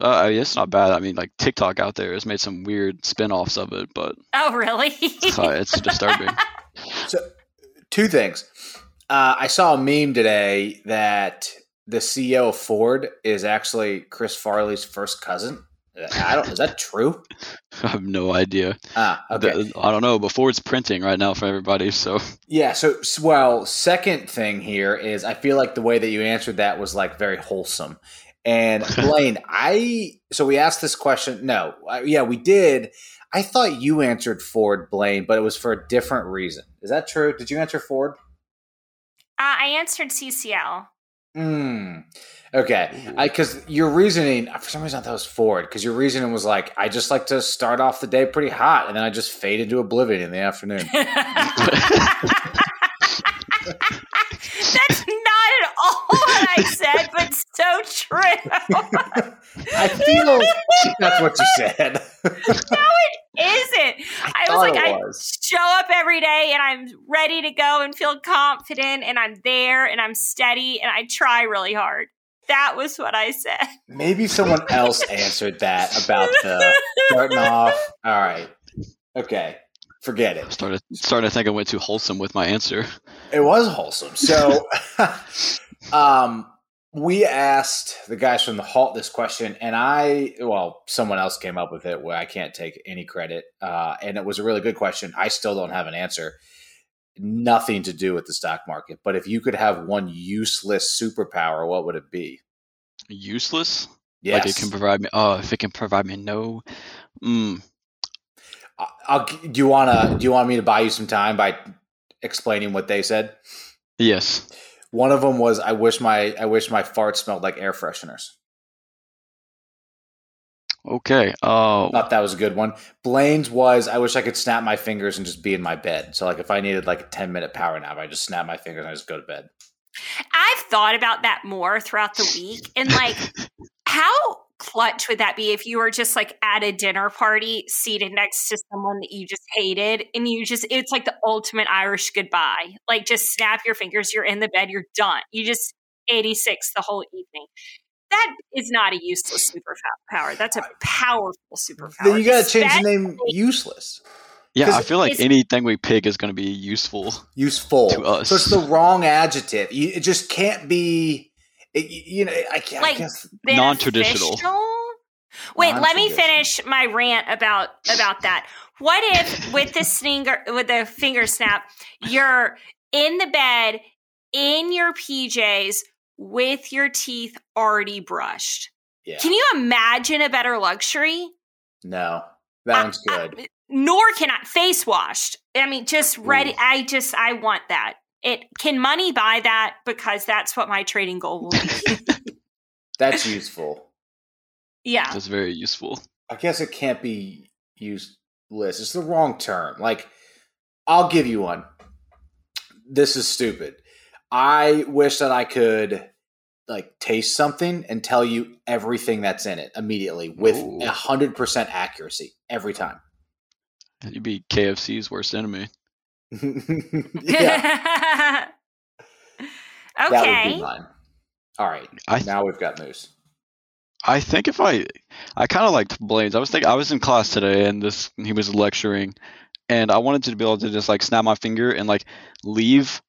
Uh, it's not bad. I mean, like TikTok out there has made some weird spin-offs of it, but Oh, really? uh, it's disturbing. So, two things. Uh, I saw a meme today that the CEO of Ford is actually Chris Farley's first cousin. I don't. Is that true? I have no idea. Ah, okay. The- I don't know. Before it's printing right now for everybody, so Yeah. So, well, second thing here is I feel like the way that you answered that was like very wholesome. And Blaine, I so we asked this question. No, uh, yeah, we did. I thought you answered Ford, Blaine, but it was for a different reason. Is that true? Did you answer Ford? Uh, I answered CCL. Hmm. Okay. Because your reasoning, for some reason, I thought it was Ford. Because your reasoning was like, I just like to start off the day pretty hot, and then I just fade into oblivion in the afternoon. That's not at all what I said, but so true. I feel that's what you said. Isn't I, was like it I show up every day and I'm ready to go and feel confident and I'm there and I'm steady and I try really hard. That was what I said. Maybe someone else answered that about the starting off. All right. Okay. Forget it. started starting to think I went too wholesome with my answer. It was wholesome. So, um, we asked the guys from the Halt this question, and I, well, someone else came up with it where I can't take any credit. Uh, and it was a really good question. I still don't have an answer. Nothing to do with the stock market. But if you could have one useless superpower, what would it be? Useless. Yes. Like it can provide me. Oh, if it can provide me no. Mm, I'll, do you want to? Do you want me to buy you some time by explaining what they said? yes. One of them was, "I wish my I wish my fart smelled like air fresheners." Okay. Oh. Thought that was a good one. Blaine's was, "I wish I could snap my fingers and just be in my bed." So, like, if I needed like a ten minute power nap, I just snap my fingers and I just go to bed. I've thought about that more throughout the week and like how clutch would that be if you were just like at a dinner party seated next to someone that you just hated and you just it's like the ultimate Irish goodbye. Like just snap your fingers, you're in the bed, you're done. You just 86 the whole evening. That is not a useless superpower. That's a powerful superpower. Then you got to change the Especially- name useless. Yeah, I feel like it's- anything we pick is going to be useful. Useful To us. So it's the wrong adjective. You, it just can't be. It, you know, I, can't, Like, I guess Non-traditional. Wait, let me finish my rant about about that. What if with the slinger with the finger snap, you're in the bed in your PJs with your teeth already brushed? Yeah. Can you imagine a better luxury? no, that one's good. I- nor can I face washed. I mean, just ready. Ooh. I just I want that. It can money buy that because that's what my trading goal will be. That's useful. yeah. That's very useful. I guess it can't be useless. It's the wrong term. Like, I'll give you one. This is stupid. I wish that I could like taste something and tell you everything that's in it immediately with a hundred percent accuracy every time. You'd be KFC's worst enemy. yeah, that would okay. be mine. All right, I now we've got moose. I think if I I kind of liked Blaine's. I was thinking I was in class today and this he was lecturing, and I wanted to be able to just like snap my finger and like leave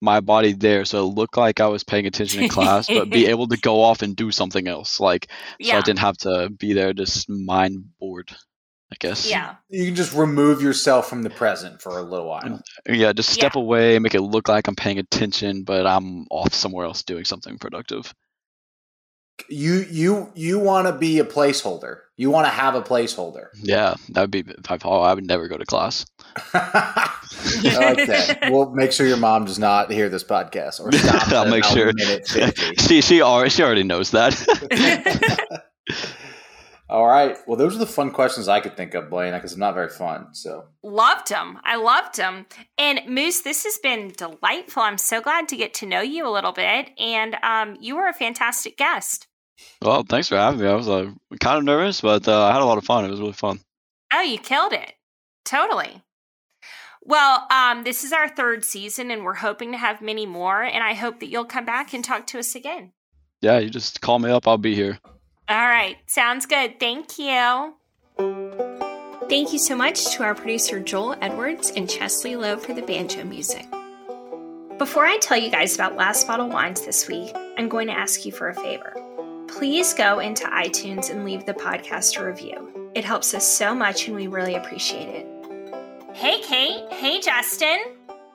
my body there so it looked like I was paying attention in class, but be able to go off and do something else. Like so I didn't have to be there just mind bored. I guess. Yeah. You can just remove yourself from the present for a little while. Yeah, just step Yeah. away, make it look like I'm paying attention, but I'm off somewhere else doing something productive. You you you want to be a placeholder. You want to have a placeholder. Yeah, that would be by far. I would never go to class. okay. Well, make sure your mom does not hear this podcast or stop. I'll make sure. Minute 50. she she already she already knows that. All right. Well, those are the fun questions I could think of, Blaine, because I'm not very fun. So loved them. I loved them. And Moose, this has been delightful. I'm so glad to get to know you a little bit. And um, you were a fantastic guest. well, thanks for having me. I was uh, kind of nervous, but uh, I had a lot of fun. It was really fun. Oh, you killed it. Totally. Well, um, this is our third season, and we're hoping to have many more. And I hope that you'll come back and talk to us again. Yeah, you just call me up. I'll be here. All right. Sounds good. Thank you. Thank you so much to our producer Joel Edwards and Chesley Lowe for the banjo music. Before I tell you guys about Last Bottle Wines this week, I'm going to ask you for a favor. Please go into iTunes and leave the podcast a review. It helps us so much and we really appreciate it. Hey, Kate. Hey, Justin.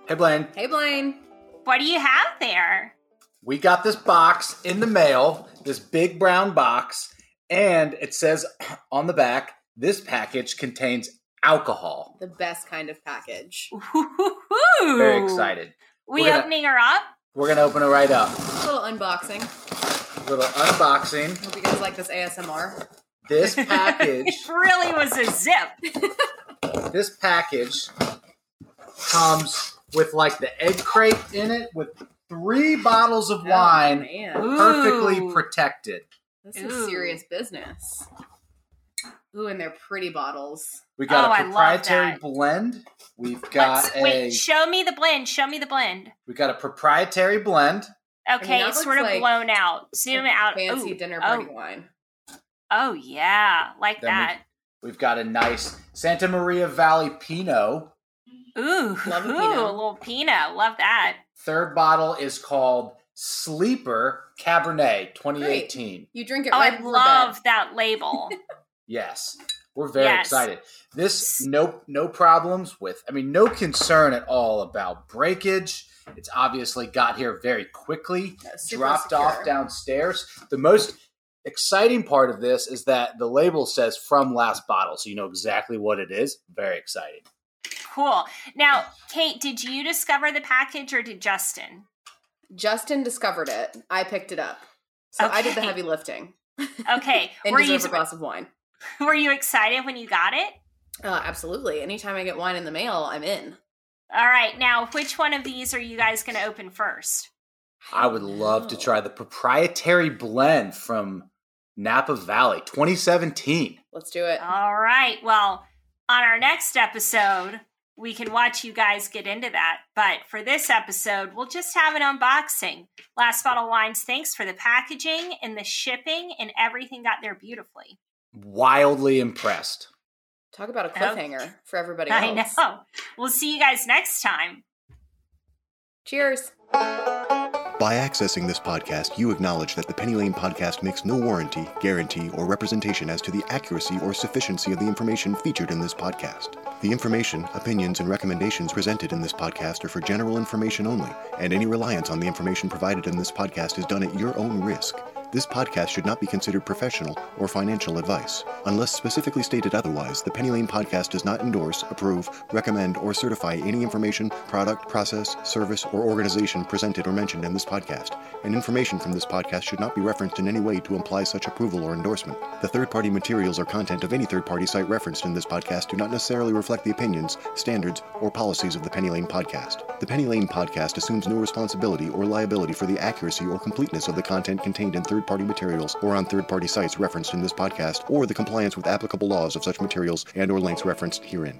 hey, Blaine, Hey, Blaine. What do you have there? we got this box in the mail, this big brown box, and it says on the back, this package contains alcohol. The best kind of package. Woo-hoo-hoo. Very excited. We We're gonna- opening her up? We're gonna open it right up. A little unboxing. A Little unboxing. Hope you guys like this ASMR. This package. It really was a zip. this package comes with like the egg crate in it with three bottles of Oh, wine man. perfectly Ooh. protected. This is Ooh. serious business. Ooh, and they're pretty bottles. We got Oh, a I love proprietary blend. We've got Let's, a wait, show me the blend. Show me the blend. we got a proprietary blend. Okay, that it's sort of like blown out. Zoom Like out. Fancy Ooh, dinner oh. party oh, wine. oh yeah, like Then we- that. We've got a nice Santa Maria Valley Pinot. Ooh, Love a ooh, Pinot. a little Pinot. Love that. Third bottle is called Sleeper Cabernet 2018. You drink it Oh, right I love bed. that label. Yes. We're very Yes. excited. This no no problems with I mean no concern at all about breakage. It's obviously got here very quickly, Yeah, dropped secure. off downstairs. The most exciting part of this is that the label says from last bottle, so you know exactly what it is. Very exciting. Cool. Now, Kate, did you discover the package or did Justin? Justin discovered it. I picked it up. So I did the heavy lifting. Okay, And were you a glass of wine. were you excited when you got it? Uh, absolutely. Anytime I get wine in the mail, I'm in. All right, now which one of these are you guys going to open first? I would love to try the proprietary blend from Napa Valley 2017. Let's do it. All right. Well, on our next episode, we can watch you guys get into that. But for this episode, we'll just have an unboxing. Last Bottle Wines, thanks for the packaging and the shipping, and everything got there beautifully. Wildly impressed. Talk about a Okay. cliffhanger for everybody else. I know. We'll see you guys next time. Cheers. By accessing this podcast, you acknowledge that the Penny Lane podcast makes no warranty, guarantee, or representation as to the accuracy or sufficiency of the information featured in this podcast. The information, opinions, and recommendations presented in this podcast are for general information only, and any reliance on the information provided in this podcast is done at your own risk. This podcast should not be considered professional or financial advice. Unless specifically stated otherwise, the Penny Lane podcast does not endorse, approve, recommend, or certify any information, product, process, service, or organization presented or mentioned in this podcast. And information from this podcast should not be referenced in any way to imply such approval or endorsement. The third party materials or content of any third party site referenced in this podcast do not necessarily reflect the opinions, standards, or policies of the Penny Lane podcast. The Penny Lane podcast assumes no responsibility or liability for the accuracy or completeness of the content contained in third party materials or on third party sites referenced in this podcast or the compliance with applicable laws of such materials and or links referenced herein.